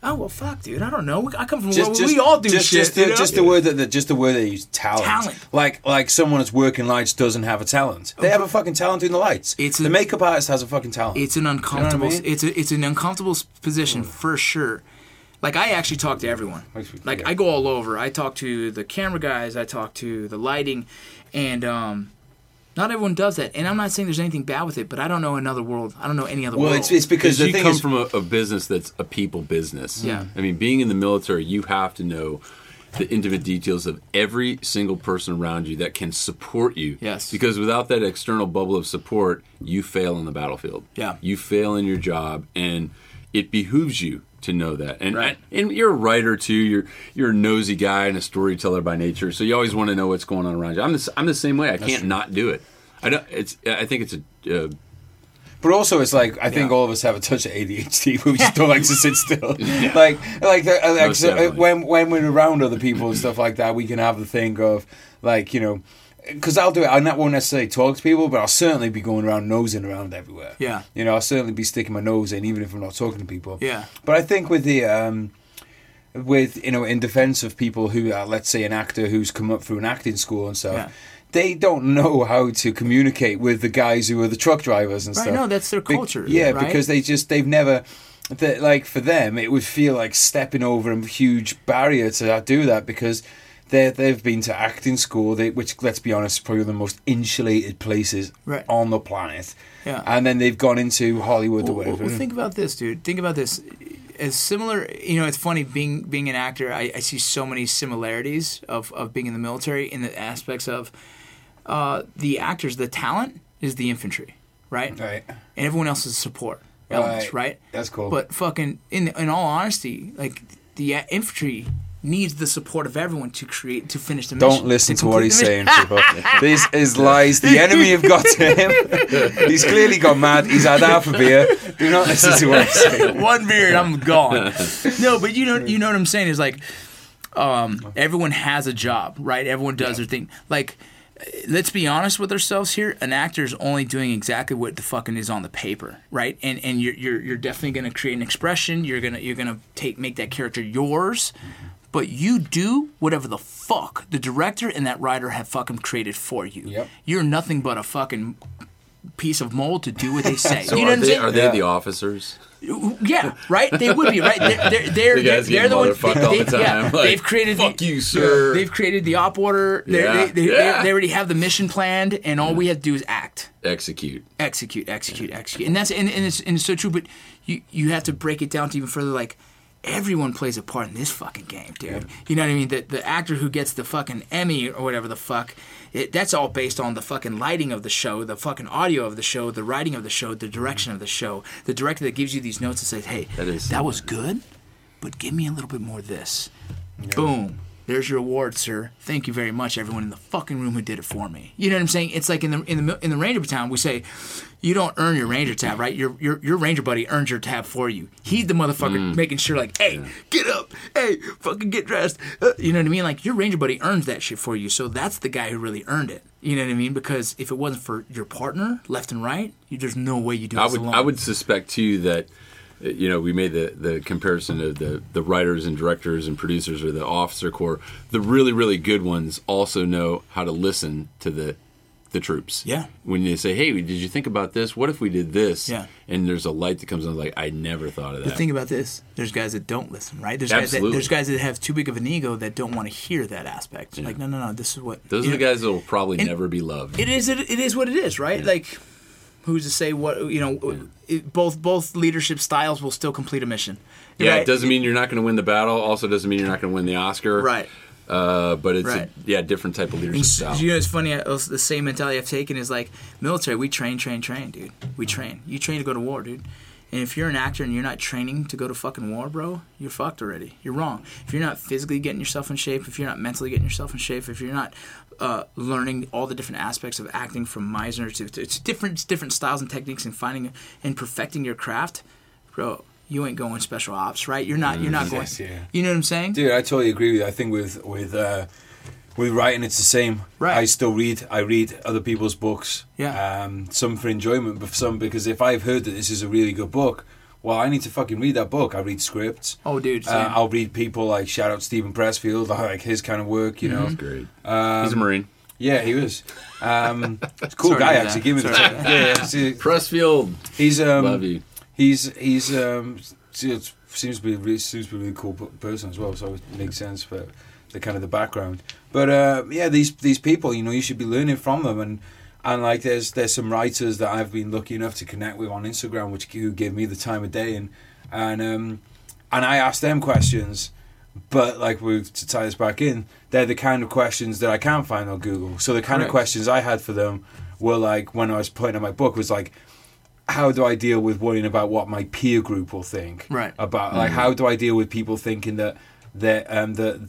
oh well, fuck, dude. I don't know. I come from world where we all do just, shit. Just the, you know? just the word that the, just the word they use talent. Talent. Like like someone that's working lights doesn't have a talent. They have a fucking talent doing the lights. It's the a- makeup artist has a fucking talent. it's an uncomfortable. mean? It's a, it's an uncomfortable position for sure. Like I actually talk to everyone. Like. I go all over. I talk to the camera guys. I talk to the lighting, and um, not everyone does that. And I'm not saying there's anything bad with it, but I don't know another world. I don't know any other well, world. it's, it's because Because the you thing come is, from a, a business that's a people business. Yeah. I mean, being in the military, you have to know the intimate details of every single person around you that can support you. Yes. Because without that external bubble of support, you fail on the battlefield. Yeah. You fail in your job, and it behooves you to know that. And Right. and you're a writer too. You're you're a nosy guy and a storyteller by nature. So you always want to know what's going on around you. I'm the, I'm the same way. I can't not do it. I don't. It's. I think it's a. Uh, but also it's like I think Yeah. all of us have a touch of ADHD where we just don't like to sit still. Like like, uh, like so, uh, when when we're around other people and stuff like that, we can have the thing of like you know. Because I'll do it, I not won't necessarily talk to people, but I'll certainly be going around nosing around everywhere. Yeah. you know, I'll certainly be sticking my nose in, even if I'm not talking to people. Yeah. But I think with the um, with you know, in defense of people who are, let's say, an actor who's come up through an acting school and stuff. Yeah. They don't know how to communicate with the guys who are the truck drivers and Right, stuff. no, that's their Be- culture, yeah, right? because they just they've never. That like for them, it would feel like stepping over a huge barrier to do that because they they've been to acting school, they, which let's be honest, is probably the most insulated places Right. on the planet. Yeah. and then they've gone into Hollywood or Well, well, think about this, dude. Think about this. As similar, you know, it's funny being being an actor. I, I see so many similarities of, of being in the military in the aspects of uh, the actors. The talent is the infantry, right? right. And everyone else is support elements, Right. right? That's cool. But fucking, in in all honesty, like the infantry needs the support of everyone to create to finish the mission. Don't listen to what he's saying, mission. people. These is lies. The enemy have got to him. He's clearly gone mad. He's had half a beer. Do not listen to what he's saying. one beer and I'm gone. no, but you know, you know what I'm saying is like, um, everyone has a job, right? Everyone does their thing. Like, let's be honest with ourselves here. An actor is only doing exactly what the fucking is on the paper, right? And and you're you're, you're definitely gonna create an expression. You're gonna you're gonna take make that character yours. But you do whatever the fuck the director and that writer have fucking created for you. Yep. You're nothing but a fucking piece of mold to do what they say. so you know are what I'm they, saying? are they Yeah. the officers? Yeah, right. They would be right. They're they're they're, The guys they're, the ones. motherfucked all the they- yeah, time, like, they've created. "Fuck the, you, sir." They've created the op order. They're- Yeah, They, they, yeah. they, they already have the mission planned, and all we have to do is act, Execute. execute, execute, execute, and that's and, and it's and it's so true. But you you have to break it down to even further. Like everyone plays a part in this fucking game, dude. You know what I mean? The the actor who gets the fucking Emmy or whatever the fuck. It, that's all based on the fucking lighting of the show, the fucking audio of the show, the writing of the show, the direction of the show, the director that gives you these notes and says, "Hey, That is- that was good, but give me a little bit more of this." Boom. There's your award, sir. Thank you very much, everyone in the fucking room who did it for me. You know what I'm saying? It's like in the in the in the Ranger battalion, we say, you don't earn your Ranger tab, right? Your your your Ranger buddy earns your tab for you. He's the motherfucker making sure, like, hey, get up, hey, fucking get dressed. Uh, you know what I mean? Like your Ranger buddy earns that shit for you. So that's the guy who really earned it. You know what I mean? Because if it wasn't for your partner, left and right, you, there's no way you do it. I would alone. I would suspect too that you know we made the the comparison of the the writers and directors and producers or the officer corps. The really really good ones also know how to listen to the the troops. Yeah. When they say, "Hey, did you think about this? What if we did this?" Yeah. And there's a light that comes on like, "I never thought of that." The thing about this, there's guys that don't listen, right? There's guys that, Absolutely. there's guys that have too big of an ego that don't want to hear that aspect. Like, no, no, no, this is what Those are the guys that will probably never be loved. It is. It, it is what it is, right? Like, who's to say what you know? It, both both leadership styles will still complete a mission. yeah, right? it doesn't mean you're not going to win the battle. Also, doesn't mean you're not going to win the Oscar. Right. Uh, but it's Right. a, yeah, different type of leadership And style. you know, it's funny. I, the same mentality I've taken is like military. We train, train, train, dude. We train. You train to go to war, dude. And if you're an actor and you're not training to go to fucking war, bro, you're fucked already. You're wrong. If you're not physically getting yourself in shape, if you're not mentally getting yourself in shape, if you're not uh, learning all the different aspects of acting from Meisner to, to it's different it's different styles and techniques and finding and perfecting your craft, bro, you ain't going special ops, right? You're not. You're not going. Yes, yeah. You know what I'm saying? Dude, I totally agree with you. I think with with uh, with writing, it's the same. Right. I still read. I read other people's books. Yeah. Um, some for enjoyment, but some because if I've heard that this is a really good book, well, I need to fucking read that book. I read scripts. Oh, dude. Uh. I'll read people like shout out Steven Pressfield. Like his kind of work. You know. That's Great. Um, He's a Marine. Yeah, he was. Um, it's a cool Sorry guy actually. that. Give me the Sorry. time. Yeah, yeah. see, Pressfield. he's um, Love you. he's he's um see, it seems to be really, seems to be a really cool person as well. So it makes sense for the kind of the background. But uh, yeah, these these people, you know, you should be learning from them and. And like, there's there's some writers that I've been lucky enough to connect with on Instagram, which who give me the time of day, and and um, and I ask them questions, but like we to tie this back in, they're the kind of questions that I can't find on Google. So the kind of questions I had for them were like when I was putting in my book was like, how do I deal with worrying about what my peer group will think? Right. About like how do I deal with people thinking that that um that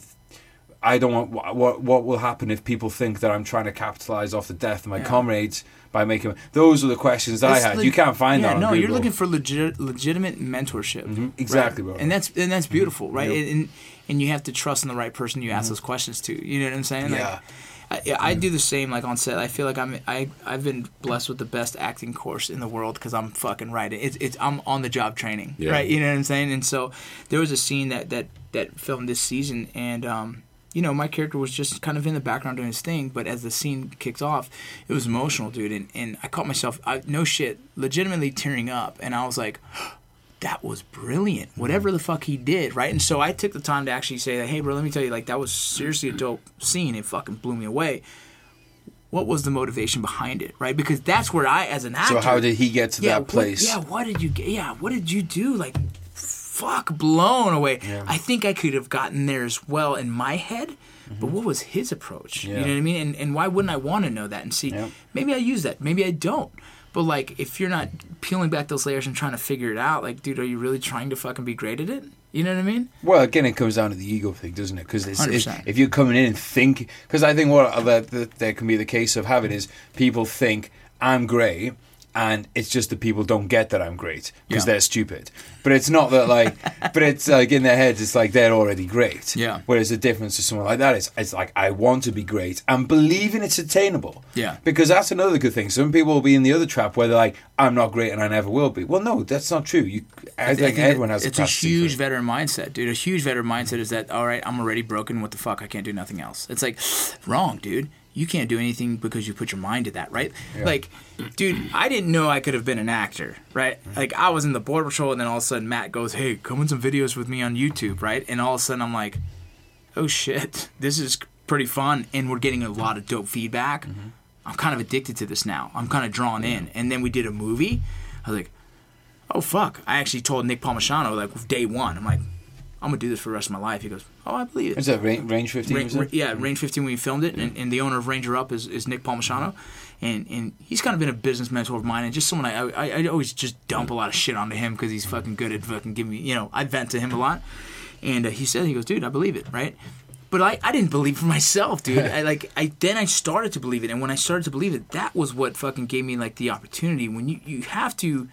I don't want what what what will happen if people think that I'm trying to capitalize off the death of my Yeah. comrades by making those are the questions I had. like- you can't find yeah, that no, you're looking for legit, legitimate mentorship. Mhm, exactly, right? bro. And that's and that's beautiful, right? Yep. And and you have to trust in the right person you ask those questions to. You know what I'm saying? Like, Yeah. I, yeah, I do the same. Like on set, I feel like I'm I I've been blessed with the best acting course in the world because I'm fucking right. It's it's I'm on the job training, Yeah. right? You know what I'm saying? And so there was a scene that that that filmed this season, and um, you know, my character was just kind of in the background doing his thing, but as the scene kicks off, it was emotional, dude. And, and I caught myself, I, no shit, legitimately tearing up. And I was like, that was brilliant. Mm-hmm. Whatever the fuck he did, right? And so I took the time to actually say, hey, bro, let me tell you, like, that was seriously a dope scene. It fucking blew me away. What was the motivation behind it, right? Because that's where I, as an actor, So how did he get to yeah, that what- place? yeah, what did you get? Yeah, what did you do? Like, fuck, blown away. Yeah. I think I could have gotten there as well in my head, but what was his approach? You Mm-hmm. Know what I mean? And, and why wouldn't I want to know that and see? Yeah. Maybe I use that, maybe I don't. But like, if you're not peeling back those layers and trying to figure it out, like, dude, are you really trying to fucking be great at it? You know what I mean? Well, again, it comes down to the ego thing, doesn't it? Because if, if you're coming in and think, because I think what that, that there can be the case of having is people think I'm great, and it's just that people don't get that I'm great because Yeah. they're stupid. But it's not that like, but it's like in their heads, it's like they're already great. Yeah. Whereas the difference to someone like that is, it's like I want to be great and believing it's attainable. Yeah. Because that's another good thing. Some people will be in the other trap where they're like, I'm not great and I never will be. Well, no, that's not true. You, I, think, that everyone has. it's a huge veteran mindset, dude. A huge veteran mindset is that all right, I'm already broken. What the fuck? I can't do nothing else. It's like wrong, dude. You can't do anything because you put your mind to that, right? Like, dude, I didn't know I could have been an actor, right? Like, I was in the border patrol, and then all of a sudden Matt goes, "Hey, come in some videos with me on YouTube," right? And all of a sudden I'm like, "Oh shit, this is pretty fun," and we're getting a lot of dope feedback. Mm-hmm. I'm kind of addicted to this now. I'm kind of drawn in. And then we did a movie. I was like, oh fuck! I actually told Nick Palmisciano like day one. I'm like, I'm gonna do this for the rest of my life. He goes, oh, I believe it. Is that range, range 15? Ra- ra- yeah, Range 15 when we filmed it, and, and the owner of Ranger Up is, is Nick Palmisciano, and and he's kind of been a business mentor of mine, and just someone I I, I always just dump a lot of shit onto him because he's fucking good at fucking giving me, you know, I vent to him a lot, and uh, he said he goes, dude, I believe it, right? But I, I didn't believe for myself, dude. I like I then I started to believe it, and when I started to believe it, that was what fucking gave me like the opportunity. When you you have to,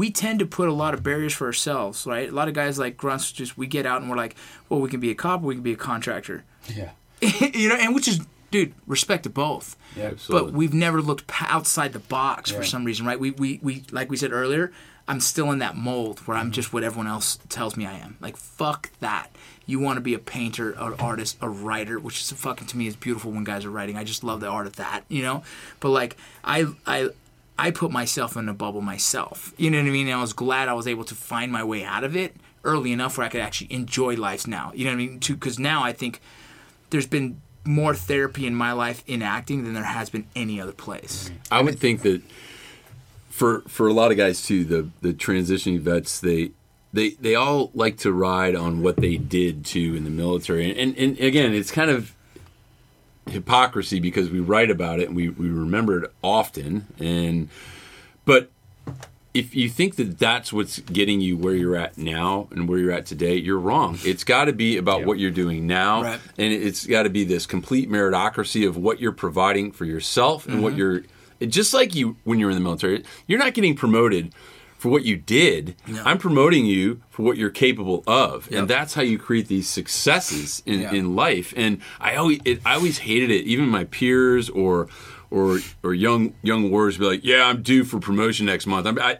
we tend to put a lot of barriers for ourselves, right? A lot of guys like grunts just we get out and we're like, well, we can be a cop, we can be a contractor, Yeah. you know, and which is dude, respect to both. Yeah. Absolutely. But we've never looked outside the box Yeah. for some reason, right? We, we, we, like we said earlier, I'm still in that mold where Mm-hmm. I'm just what everyone else tells me I am. Like, fuck that. You want to be a painter, an artist, a writer, which is fucking to me is beautiful when guys are writing. I just love the art of that, you know? But like, I, I, I put myself in a bubble myself. You know what I mean? And I was glad I was able to find my way out of it early enough where I could actually enjoy life now. You know what I mean? Too, Because now I think there's been more therapy in my life in acting than there has been any other place. I would think that for for a lot of guys too, the the transitioning vets they they they all like to ride on what they did too in the military, and and, and again, it's kind of hypocrisy because we write about it and we we remember it often, and but if you think that that's what's getting you where you're at now and where you're at today, you're wrong. It's got to be about what you're doing now, Right. and it's got to be this complete meritocracy of what you're providing for yourself and what mm-hmm. you're. Just like you when you're in the military, you're not getting promoted for what you did. I'm promoting you for what you're capable of, Yep. and that's how you create these successes in, Yeah. in life. And I always, it, I always hated it. Even my peers or or or young young warriors be like, "Yeah, I'm due for promotion next month." I'm, I,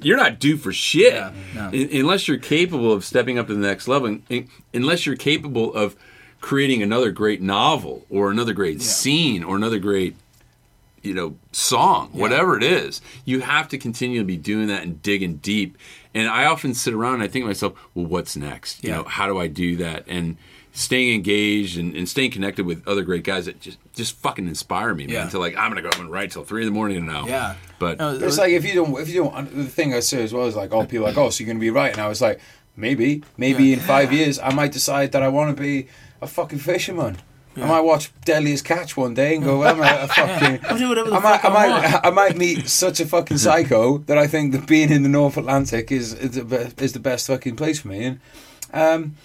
you're not due for shit Yeah, no. Un- unless you're capable of stepping up to the next level. and unless you're capable of creating another great novel or another great scene or another great you know song whatever it is you have to continue to be doing that and digging deep and i often sit around and i think to myself well what's next you Yeah. know how do i do that and staying engaged and, and staying connected with other great guys that just just fucking inspire me man Yeah. to like i'm gonna go up and write till three in the morning now Yeah. but No, it's like if you don't, if you don't, the thing I say as well is like, oh, people are like, oh, so you're going to be writing? I was like, maybe, maybe Yeah. in five years I might decide that I want to be a fucking fisherman. I might watch Deadliest Catch one day and go, well, I'm a, a fucking. I'll do whatever the I might, I I might. I might meet such a fucking psycho that I think that being in the North Atlantic is is the, is the best fucking place for me. And, um,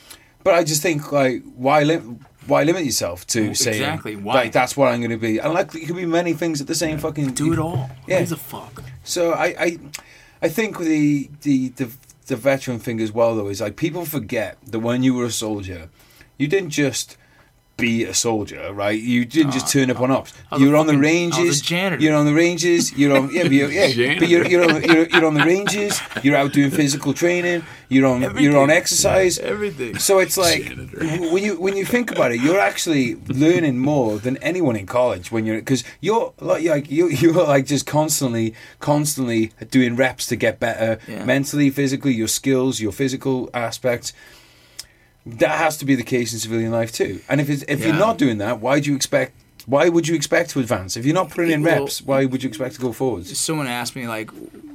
but I just think like, why lim- why limit yourself to saying Exactly, why? like that's what I'm going to be? And like, it could be many things at the same fucking. do it all. Yeah. Who gives a fuck? So I, I, I think the, the the the veteran thing as well though is like people forget that when you were a soldier, you didn't just be a soldier, right? You didn't just turn up on ops. You were on the ranges. was a janitor. You're on the ranges. You're on yeah, but you're, yeah. But you're you're on, you're, you're on the ranges. You're out doing physical training. You're on you're on Everything. exercise. Everything. So it's like Janitor. when you when you think about it, you're actually learning more than anyone in college when you're because you're like like you you're like just constantly constantly doing reps to get better Yeah. mentally, physically, your skills, your physical aspects. That has to be the case in civilian life too. And if it's, if you're not doing that, why do you expect? Why would you expect to advance if you're not putting in Well- reps? Why would you expect to go forwards? Someone asked me like,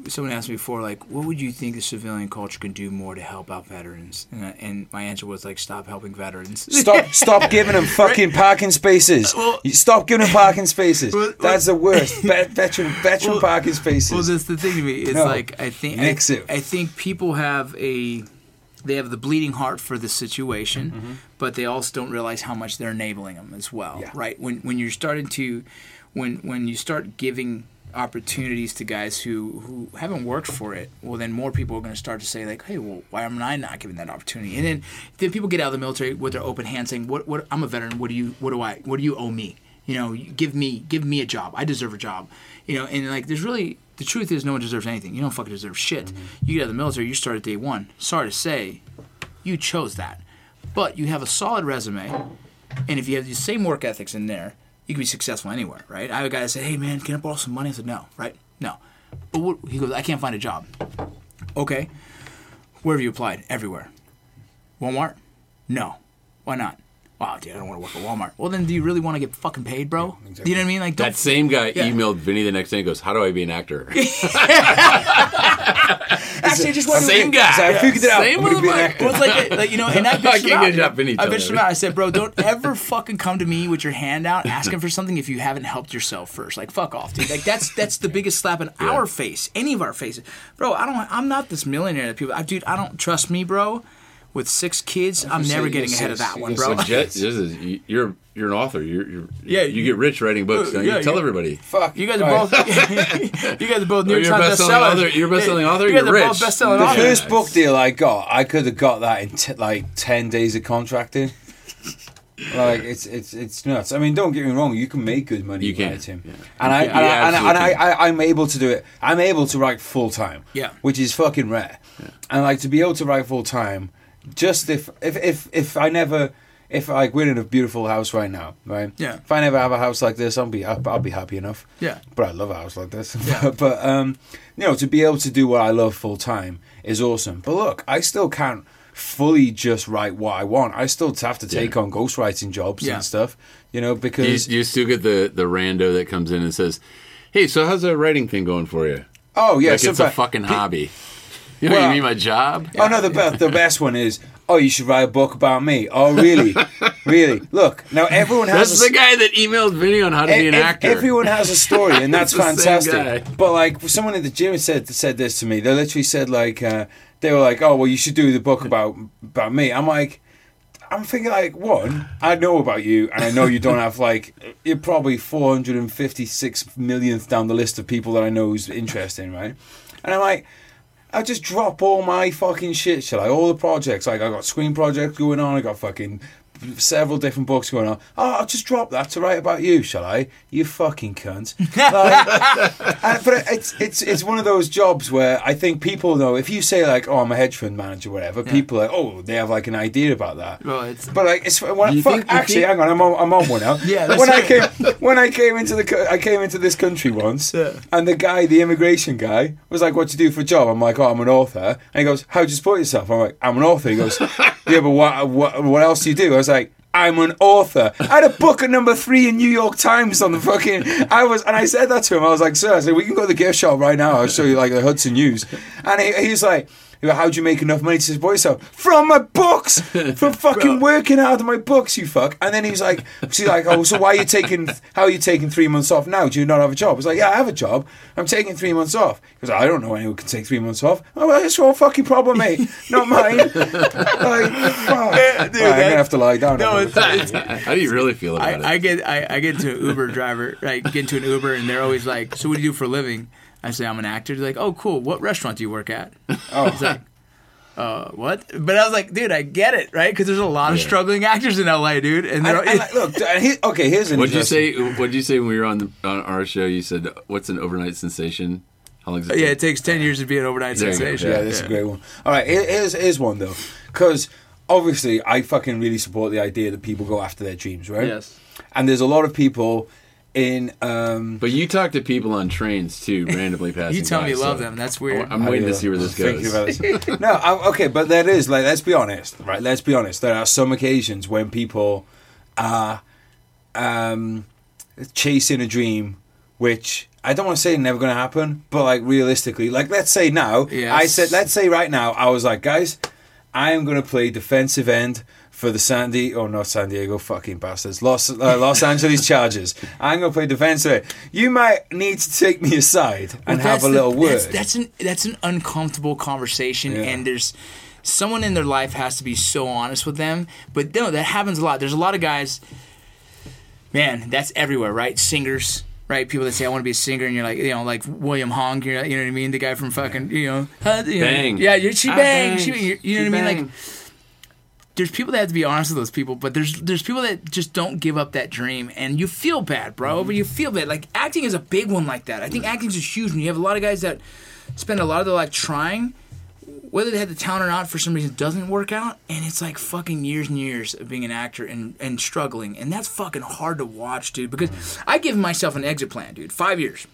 someone asked me before like, what would you think the civilian culture could do more to help out veterans? And, I, and my answer was like, stop helping veterans. Stop! Stop giving them fucking parking spaces. Well- stop giving them parking spaces. Well- That's the worst. Ve- veteran veteran Well- parking spaces. Well, that's the thing to me. It's No. like I think I. I think people have a they have the bleeding heart for the situation, but they also don't realize how much they're enabling them as well. Mm-hmm. Yeah. Right when when you're starting to when when you start giving opportunities to guys who who haven't worked for it well then more people are going to start to say like hey well why am i not given that opportunity and then then people get out of the military with their open hand saying what what i'm a veteran what do you what do i what do you owe me you know give me give me a job i deserve a job you know and like there's really the truth is no one deserves anything you don't fucking deserve shit mm-hmm. you get out of the military you start at day one sorry to say you chose that but you have a solid resume and if you have the same work ethics in there, you can be successful anywhere, right? I have a guy that said, "Hey, man, can I borrow some money?" I said, "No," right? No. But what, he goes, "I can't find a job." Okay. Where have you applied? Everywhere. Walmart? No. Why not? Wow, dude, I don't want to work at Walmart. Well, then, do you really want to get fucking paid, bro? exactly. You know what I mean? Like, don't that same guy Yeah. emailed Vinny the next day and goes, "How do I be an actor?" Actually, I just wanted Same to, guy. So I figured it out. Same I'm gonna be an motherfucker. actor. Well, like, like you know, and I I bitched can't him out. a Vinny I bitched him out. I said, bro, don't ever fucking come to me with your hand out asking for something if you haven't helped yourself first. Like, fuck off, dude. Like, that's that's the biggest slap in our face, any of our faces, bro. I don't. I'm not this millionaire that people. I, dude, I don't trust me, bro. With six kids, I'm never getting get ahead of that one, bro. Jet, this is you're you're an author. You're, you're Yeah, You you- get rich writing books. Uh, yeah, you tell everybody. Fuck. You guys are both. you guys are both New York you're Times bestsellers. author- you're a best-selling author, You guys you're are both rich. best-selling The Yeah. authors. first book deal I got, I could have got that in t- like ten days of contracting. like it's it's it's nuts. I mean, don't get me wrong. You can make good money You can, writing, yeah. and I can- and, I, and, I, and I, I I'm able to do it. I'm able to write full time. Yeah. which is fucking rare. Yeah. And like to be able to write full time, just if if if if I never. If like we're in a beautiful house right now, right? Yeah. If I never have a house like this, I'll be I'll, I'll be happy enough. Yeah. But I love a house like this. Yeah. but um, you know, to be able to do what I love full time is awesome. But look, I still can't fully just write what I want. I still have to take Yeah. on ghostwriting jobs Yeah. and stuff. You know, because you still get the the rando that comes in and says, "Hey, so how's that writing thing going for you?" oh yeah, like it's a fucking pe- hobby. You know, Well- you mean my job? Oh no, the best the best one is. Oh, you should write a book about me. Oh, really? really? Look, now everyone has. That's a, the guy that emailed Vinny on how to be an ev- actor. Everyone has a story, and that's It's the same fantastic. But like someone at the gym said said this to me. They literally said like uh, they were like, "Oh, well, you should do the book about about me." I'm like. I'm thinking like one, I know about you, and I know you don't have like you're probably 456 millionth down the list of people that I know who's interesting, right? And I'm like, I just drop all my fucking shit, shall I? All the projects, like I got screen projects going on, I got fucking several different books going on. Oh, I'll just drop that to write about you, shall I? You fucking cunt. Like, and, but it's it's it's one of those jobs where I think people know if you say like, oh, I'm a hedge fund manager, whatever. People are like, oh, they have like an idea about that. Well, but like it's when, fuck, think- actually, think- hang on, I'm on, I'm on one now. Yeah, when I came when I came into the I came into this country once, Yeah. and the guy, the immigration guy, was like, "What do you do for a job?" I'm like, "Oh, I'm an author." And he goes, "How do you support yourself?" I'm like, "I'm an author." He goes, "Yeah, but what what what else do you do?" I was like. I'm an author. I had a book at number three in New York Times on the fucking. I was, and I said that to him. I was like, "Sir, I said we can go to the gift shop right now. I'll show you like the Hudson News." And he, he's like, "How do you make enough money to support yourself from my books? From fucking working out of my books, you fuck." And then he's like, "She's like, oh, so why are you taking? How are you taking three months off now? Do you not have a job?" I was like, "Yeah, I have a job. I'm taking three months off." Because I don't know anyone who can take three months off. Oh, well, it's your fucking problem, mate, not mine. like, fuck. dude, Right, I'm gonna have to lie down. No, it's, it's How do you really feel about it? I, I get I, I get into an Uber driver, right? Get into an Uber, and they're always like, "So what do you do for a living?" I say, "I'm an actor." They're like, "Oh, cool. What restaurant do you work at?" Oh. It's like, uh, what? But I was like, dude, I get it, right? Because there's a lot of Yeah. struggling actors in LA, dude. And And, they're and, like, look, he, okay, here's an What'd you say? What'd you say when we were on the, on our show? You said, "What's an overnight sensation?" How long does it yeah, take? it takes ten years to be an overnight There you go. sensation. Yeah, this is a great one. All right, here- here's here's one though, because obviously I fucking really support the idea that people go after their dreams, right? Yes. And there's a lot of people in. Um, But you talk to people on trains too, randomly passing. You tell by, me you love them. That's weird. I'm waiting to see where this thinking goes. about this. no, I, okay, but that is like let's be honest, right? Let's be honest. There are some occasions when people are um, chasing a dream, which I don't want to say never going to happen, but like realistically, like let's say now, Yes. I said, let's say right now, I was like, guys, I am going to play defensive end. For the San Diego, oh not San Diego, fucking bastards, Los uh, Los Angeles Chargers. I'm gonna play defensive. end. You might need to take me aside and Well, have that's a the- little word. That's, that's an that's an uncomfortable conversation, Yeah. and there's someone in their life has to be so honest with them. But no, that happens a lot. There's a lot of guys. Man, that's everywhere, right? Singers, right? People that say I want to be a singer, and you're like, you know, like William Hung, you know, you know what I mean? The guy from fucking, you know, you know, Bang. yeah, she I bang, bang. she, you She know what I mean? Like, there's people that have to be honest with those people, but there's there's people that just don't give up that dream, and you feel bad, bro. But you feel bad. Like acting is a big one like that. I think acting is huge, and you have a lot of guys that spend a lot of their life trying, whether they had the talent or not. For some reason, doesn't work out, and it's like fucking years and years of being an actor and and struggling, and that's fucking hard to watch, dude. Because mm-hmm. I give myself an exit plan, dude. Five years.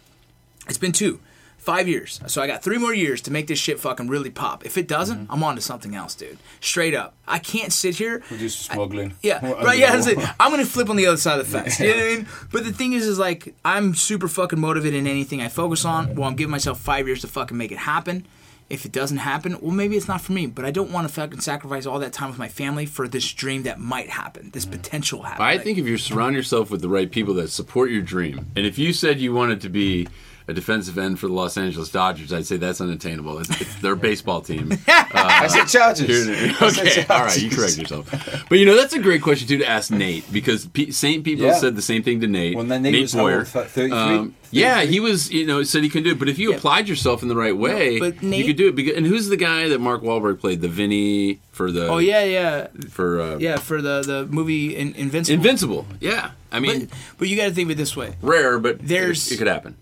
It's been two. Five years. So I got three more years to make this shit fucking really pop. If it doesn't, mm-hmm. I'm on to something else, dude. Straight up. I can't sit here. Produce smuggling. Yeah, What- right. Yeah, I that's don't it. know. I'm gonna flip on the other side of the fence. You know what I mean? But the thing is, is like I'm super fucking motivated in anything I focus on. Well, I'm giving myself five years to fucking make it happen. If it doesn't happen, well, maybe it's not for me. But I don't want to fucking sacrifice all that time with my family for this dream that might happen, this mm-hmm. potential happen. I Like, think if you surround yourself with the right people that support your dream, and if you said you wanted to be a defensive end for the Los Angeles Dodgers, I'd say that's unattainable. It's, it's their baseball team. I said Chargers. I said okay, all right, you correct yourself. But you know that's a great question too to ask Nate because pe- same people Yeah. said the same thing to Nate. Well, then Nate was how Boyer. 33? Um, yeah, he was. You know, said he couldn't do it. But if you applied yourself in the right way, but you could do it. Because, and who's the guy that Mark Wahlberg played? The Vinny for the Oh yeah, yeah, for uh, yeah. For the the movie In, Invincible. Invincible. Yeah, I mean But but you got to think of it this way. rare, but There's- it, it could happen.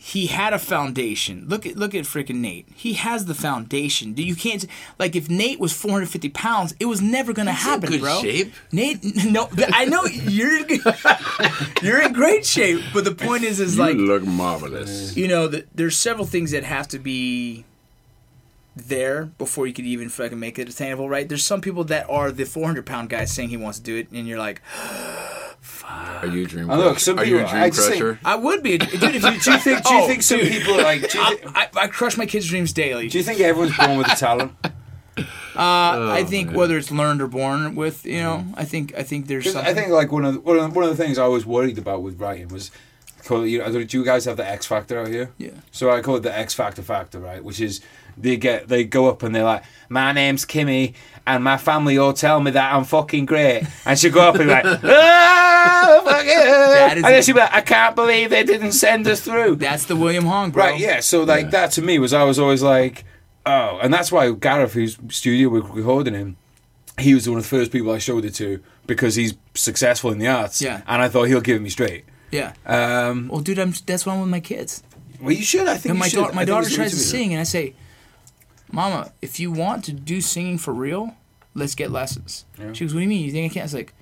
He had a foundation. Look at look at freaking Nate. He has the foundation. You can't like if Nate was 450 pounds, it was never gonna happen, good bro. shape. Nate, no, I know you're you're in great shape, but the point is, is like look marvelous. you know, that there's several things that have to be there before you could even fucking make it attainable, right? There's some people that are the 400 pound guy saying he wants to do it, and you're like, Are you a dream? And look, crusher? some Are you a dream I just think- crusher? I would be, dude. If you, Do you think? Do you Oh, think some dude. people are like? Do you, thi- I, I crush my kids' dreams daily. do you think everyone's born with a talent? Uh, I think man. whether it's learned or born with, you know, I think I think there's 'Cause something. I think like one of the, one of the, one of the things I was worried about with writing was, call it, you know, I don't- do you guys have the X Factor out here? Yeah. So I call it the X Factor factor, right? Which is they get they go up and they're like, my name's Kimmy, and my family all tell me that I'm fucking great, and she'll go up and be like, oh, fuck yeah. and then she'll be like, I can't believe they didn't send us through. that's the William Hung, bro. Right, yeah. So like Yeah. that to me was I was always like, oh, and that's why Gareth, whose studio we're recording in, he was one of the first people I showed it to because he's successful in the arts. Yeah. and I thought he'll give me straight. Yeah. Um, Well, dude, I'm that's what I'm with my kids. well, you should. I think And you my should. daughter, my daughter tries to sing, and I say, "Mama, if you want to do singing for real, let's get lessons." Yeah. She goes, "What do you mean? You think I can't?" I was like,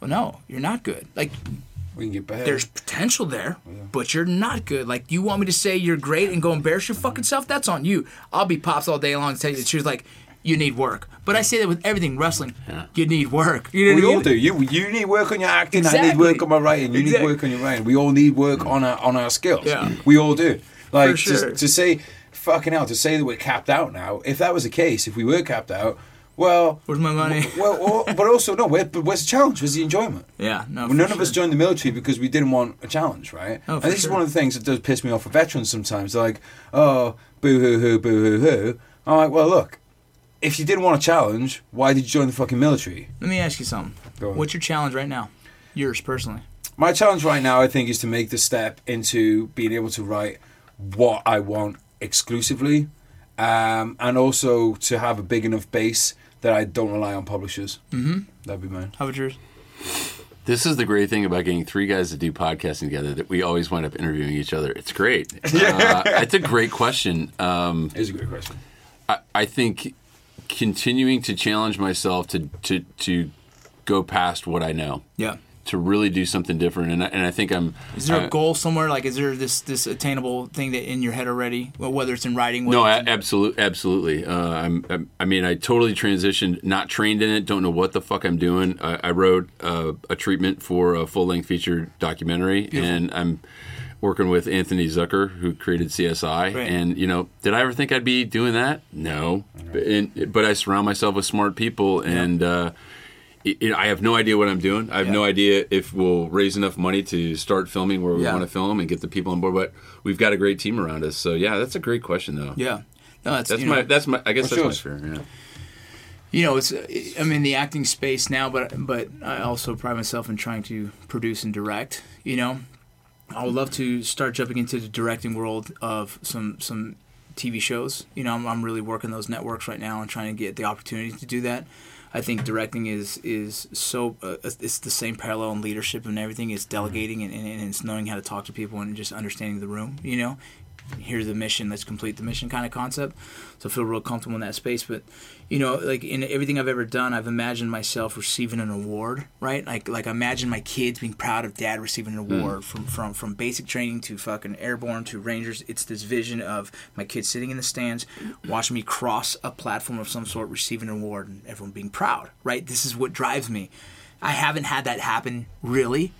"Well, no, you're not good. Like, We can get better. there's potential there, oh, but you're not good. Like, you want me to say you're great and go embarrass your fucking self? That's on you. I'll be pops all day long and tell you the truth. Like, you need work. But I say that with everything wrestling. You need work. You know we all do. You you need work on your acting. I need work on my writing. You Exactly. need work on your writing. We all need work on our on our skills. Yeah. we all do. Like For sure. to, to say, fucking hell, to say that we're capped out now. If that was the case, if we were capped out, well, Where's my money? well, but also no. Where, but where's the challenge? Where's the enjoyment? Yeah, no. Well, none of us joined the military because we didn't want a challenge, right? Oh, and this is one of the things that does piss me off for veterans sometimes. They're like, oh, boo hoo hoo, boo hoo hoo. I'm like, well, look, if you didn't want a challenge, why did you join the fucking military? Let me ask you something. What's your challenge right now? Yours personally. My challenge right now, I think, is to make the step into being able to write what I want exclusively, um, and also to have a big enough base that I don't rely on publishers. Mm-hmm. That'd be mine. How about yours? This is the great thing about getting three guys to do podcasting together that we always wind up interviewing each other. It's great. Uh, it's a great question. Um, It's a great question. I, I think continuing to challenge myself to, to to go past what I know, Yeah. To really do something different, and I, and I think I'm. Is there uh, a goal somewhere? Like, is there this this attainable thing that in your head already? Whether it's in writing, No, whether a- in- absolutely, absolutely. Uh, I'm, I'm, I mean, I totally transitioned. Not trained in it. Don't know what the fuck I'm doing. I, I wrote uh, a treatment for a full length feature documentary, and I'm working with Anthony Zuiker, who created CSI. Right. And you know, did I ever think I'd be doing that? No, but, and, but I surround myself with smart people, and uh, I have no idea what I'm doing. I have Yeah. no idea if we'll raise enough money to start filming where we Yeah. want to film and get the people on board. But we've got a great team around us. So yeah, that's a great question, though. yeah. No, that's, That's my. know, That's my. I guess that's my fear. Yeah. you know, it's I'm in the acting space now, but but I also pride myself in trying to produce and direct. You know, I would love to start jumping into the directing world of some some TV shows. You know, I'm, I'm really working those networks right now and trying to get the opportunity to do that. I think directing is is so uh, it's the same parallel in leadership and everything. It's delegating and, and, and it's knowing how to talk to people and just understanding the room. You know, here's the mission, let's complete the mission kind of concept. So I feel real comfortable in that space. But you know, like in everything I've ever done, I've imagined myself receiving an award, right? Like like imagine my kids being proud of dad receiving an hmm. award from from from basic training to fucking airborne to Rangers. It's this vision of my kids sitting in the stands, watching me cross a platform of some sort, receiving an award, and everyone being proud, right? This is what drives me. I haven't had that happen really,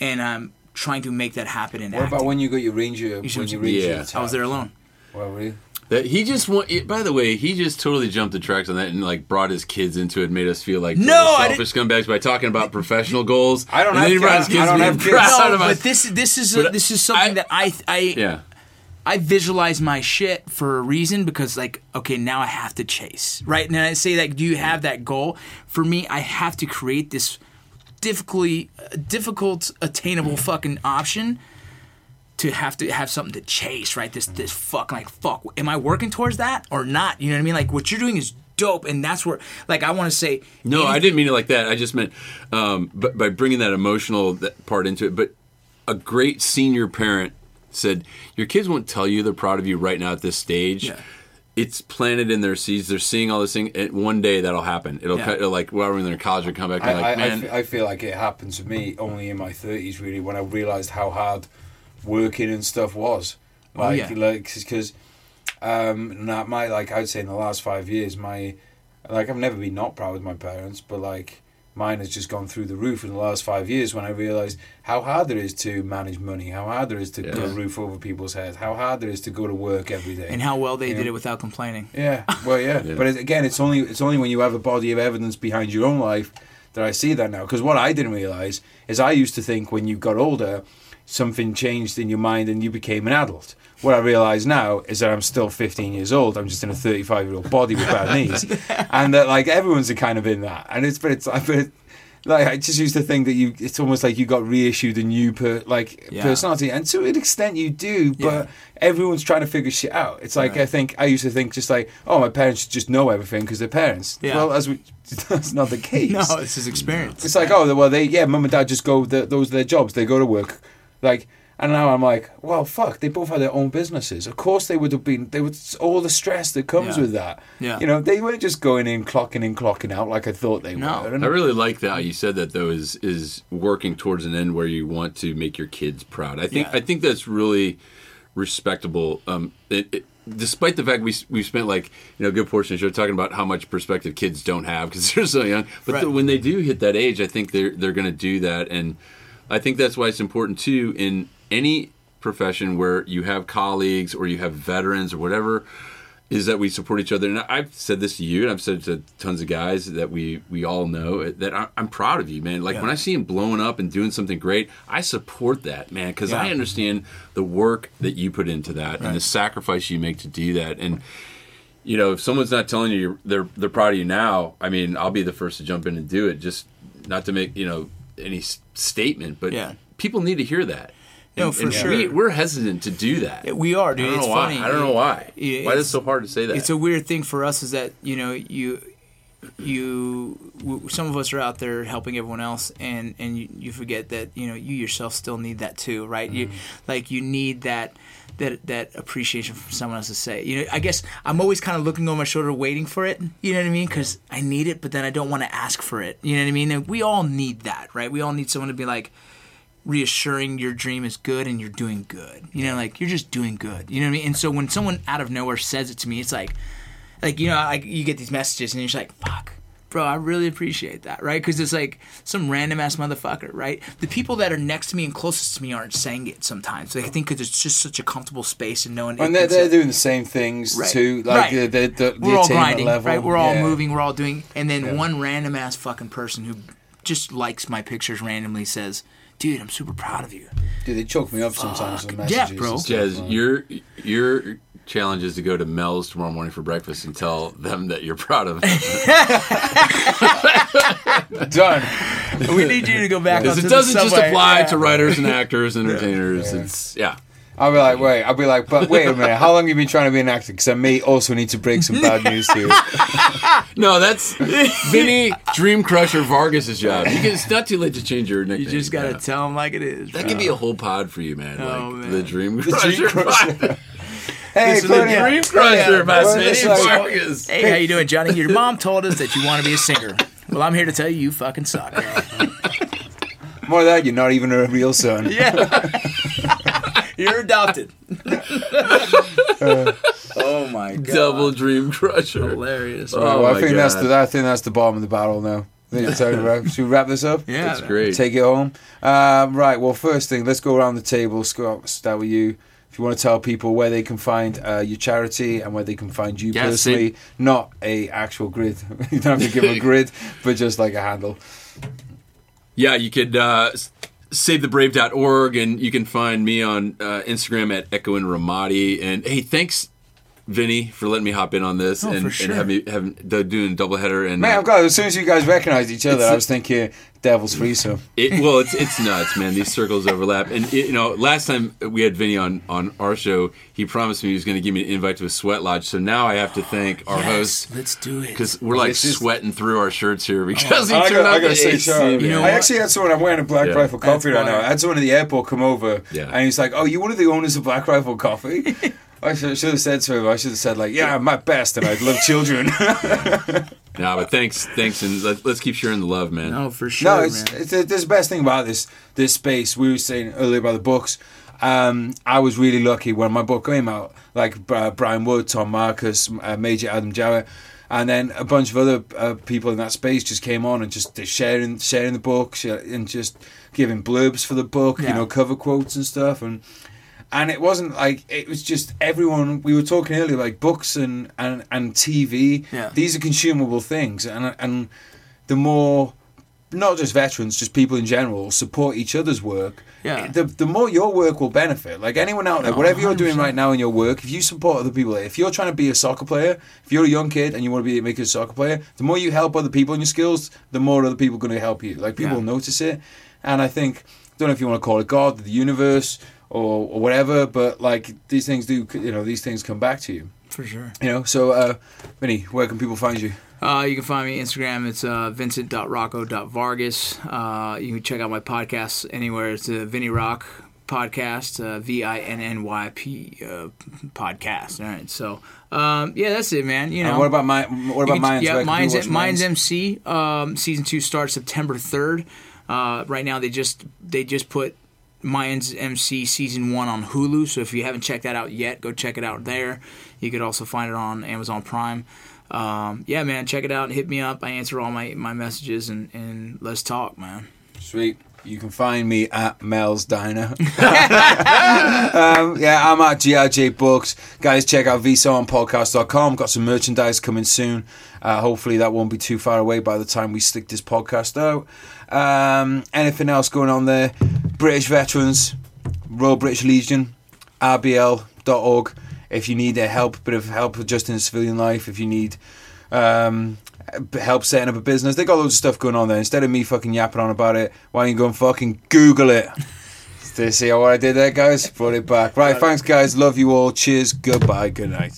and I'm trying to make that happen in What acting. about when you got your ranger? should- when you ranger Yeah. I was there alone. Well, really? That he just want. By the way, he just totally jumped the tracks on that and like brought his kids into it, made us feel like No, selfish scumbags by talking about professional goals. I don't and have then he brought kids. I don't have kids. No, us. but this this is a, this is something I- that I I Yeah. I visualize my shit for a reason because like okay now I have to chase right and I say like do you have that goal for me I have to create this difficultly difficult attainable fucking option to have to have something to chase right this this fuck like fuck am I working towards that or not you know what I mean like what you're doing is dope and that's where like I want to say No, any- I didn't mean it like that. I just meant um, but by bringing that emotional that part into it. But a great senior parent said, "Your kids won't tell you they're proud of you right now at this stage." Yeah. It's planted in their seeds. They're seeing all this thing. And one day that'll happen. It'll Yeah. cut, it'll like while when they're in college, they'll come back I, and like, I, I man, fe- I feel like it happened to me only in my thirties, really, when I realised how hard working and stuff was. Oh, Like, yeah. like, because um, not my like I'd say in the last five years, my like I've never been not proud of my parents, but like mine has just gone through the roof in the last five years when I realised how hard there is to manage money, how hard there is to put a roof over people's heads, how hard there is to go to work every day. and how well they Yeah. did it without complaining Yeah, well, yeah, Yeah. but it, again, it's only it's only when you have a body of evidence behind your own life that I see that now. Because what I didn't realize is I used to think when you got older, something changed in your mind and you became an adult. What I realize now is that I'm still 15 years old. I'm just in a 35 year old body with bad knees, and that like everyone's kind of in that. And it's but it's but it, like I just used to think that you. It's almost like you got reissued a new per like Yeah. personality, and to an extent you do, but Yeah. everyone's trying to figure shit out. It's like Right. I think I used to think just like, oh, my parents just know everything because they're parents. Yeah. Well, as we, that's not the case. no it's his experience It's like, oh, well, they yeah, mum and dad just go. The, those are their jobs. They go to work, like. And now I'm like, well, fuck. They both had their own businesses. Of course, they would have been. They would all the stress that comes Yeah. with that. Yeah. You know, they weren't just going in, clocking in, clocking out like I thought they No. were. And I really like that you said that though is is working towards an end where you want to make your kids proud. I think Yeah. I think that's really respectable. Um, it, it, despite the fact we we spent like you know a good portion of the show talking about how much perspective kids don't have because they're so young, but Right. the, when they do hit that age, I think they're they're going to do that, and I think that's why it's important too in any profession where you have colleagues or you have veterans or whatever is that we support each other. And I've said this to you, and I've said it to tons of guys that we we all know that I, I'm proud of you, man. Like Yeah. when I see him blowing up and doing something great, I support that, man, because I understand the work that you put into that and the sacrifice you make to do that. And you know, if someone's not telling you you're, they're they're proud of you now, I mean, I'll be the first to jump in and do it. Just not to make you know any statement, but Yeah. people need to hear that. No, And- for and sure. We, we're hesitant to do that. We are, dude. I don't It's know why. funny. I don't know why. Yeah, why is it it's- so hard to say that? It's a weird thing for us is that you know you you w- some of us are out there helping everyone else and and you, you forget that you know you yourself still need that too right you mm-hmm. like you need that that that appreciation from someone else to say you know i guess i'm always kind of looking over my shoulder waiting for it you know what i mean because i need it but then i don't want to ask for it you know what i mean and we all need that right we all need someone to be like reassuring your dream is good and you're doing good. You know, like you're just doing good. You know what I mean? And so when someone out of nowhere says it to me, it's like, like you know, like you get these messages and you're just like, fuck. Bro, I really appreciate that, right? Because it's like some random ass motherfucker, right? The people that are next to me and closest to me aren't saying it sometimes. Like, I think because it's just such a comfortable space and knowing. And they're, they're doing the same things Right. too. Like Right. the, the, the, the we're all grinding, level. right? We're all Yeah. moving, we're all doing, and then one random ass fucking person who just likes my pictures randomly says, "Dude, I'm super proud of you." Dude, they choke me up sometimes with Yeah, bro. and stuff, Jazz, man. your your challenge is to go to Mel's tomorrow morning for breakfast and tell them that you're proud of them. done. we need you to go back Because it doesn't the just apply Yeah. to writers and actors, entertainers. It's yeah. I'll be like, wait. I'll be like, but wait a minute. How long have you been trying to be an actor? Because I may also need to break some bad news to you. No, that's Vinny Dream Crusher Vargas's job. You can, it's not too late to change your nickname. You just gotta Yeah. tell them like it is. That bro. could be a whole pod for you, man. Oh, like man. the Dream Dream Crusher. Crusher. Hey, Listen to the Bernie, Dream Crusher by well, Vinny it's like- Vargas. Hey, how you doing, Johnny? Your mom told us that you want to be a singer. Well, I'm here to tell you, you fucking suck. More of that, you're not even a real son. Yeah. You're adopted. oh my god. Double Dream Crusher. hilarious. Oh, Well, I my think that's the I think that's the bottom of the barrel now. I think it's time to wrap- Should we wrap this up? yeah. That's great. Take it home. Um, right. Well, first thing, let's go around the table. Scott, start with you. You want to tell people where they can find uh, your charity and where they can find you Yeah, personally, not a actual grid. you don't have to give a grid, but just like a handle. Yeah, you could uh, savethebrave.org, and you can find me on uh, Instagram at Echo in Ramadi. And hey, thanks, Vinny, for letting me hop in on this Oh, and, for sure. and have me have doing doubleheader. And Man, uh, I'm glad. As soon as you guys recognized each other, I was thinking Devil's Threesome. It, well, it's it's nuts, man. These circles overlap, and it, you know, last time we had Vinny on on our show, he promised me he was going to give me an invite to a sweat lodge. So now I have to thank our host let's do it. because we're like This is- sweating through our shirts here because he I turned gotta, out I the say, AC, Charlie. You know I actually had someone. I'm wearing a Black Yeah. Rifle coffee right That's now. I had someone at the airport come over, Yeah. and he's like, "Oh, you one of the owners of Black Rifle Coffee?" I should, should have said to him. I should have said like, "Yeah, I'm my best, and I love children." No, but thanks, thanks, and let, let's keep sharing the love, man. no, for sure, no, it's, man. it's the, this the best thing about this this space. We were saying earlier about the books. Um, I was really lucky when my book came out. Like uh, Brian Wood, Tom Marcus, uh, Major Adam Jowett, and then a bunch of other uh, people in that space just came on and just sharing sharing the book share- and just giving blurbs for the book. You know, cover quotes and stuff and. And it wasn't like it was just everyone. We were talking earlier, like books and and, and TV. Yeah. These are consumable things, and and the more not just veterans, just people in general support each other's work. Yeah. The the more your work will benefit. Like anyone out there, Oh, whatever you're doing right now in your work, if you support other people, if you're trying to be a soccer player, if you're a young kid and you want to be make a soccer player, the more you help other people in your skills, the more other people are going to help you. Like people Yeah. will notice it, and I think I don't know if you want to call it God, the universe, or, or whatever, but like these things do, you know, these things come back to you. for sure. You know, so uh, Vinny, where can people find you? Uh, you can find me on Instagram. It's uh, vincent.rocco.vargas. Uh, you can check out my podcast anywhere. It's the Vinny Roc podcast, uh, V I N N Y P uh, podcast. All right. So, um, yeah, that's it, man. You know, And what about my? What about You can- mine? Yeah, mine's, Mayans MC. Um, season two starts September third. Uh, right now, they just they just put Mayans MC season one on Hulu. So if you haven't checked that out yet, go check it out there. You could also find it on Amazon Prime. Um, yeah, man, check it out hit me up. I answer all my, my messages and, and let's talk, man. Sweet. You can find me at Mel's Diner. um, yeah, I'm at GRJ Books. Guys, check out vsonpodcast.com. Got some merchandise coming soon. Uh, hopefully, that won't be too far away by the time we stick this podcast out. Um, anything else going on there? British Veterans, Royal British Legion, RBL.org. If you need a help, bit of help adjusting civilian life, if you need um, help setting up a business. They got loads of stuff going on there. Instead of me fucking yapping on about it, why don't you go and fucking Google it? Do you see how I did there, guys? Brought it back. Right, thanks, guys. Love you all. Cheers. Goodbye. Good night.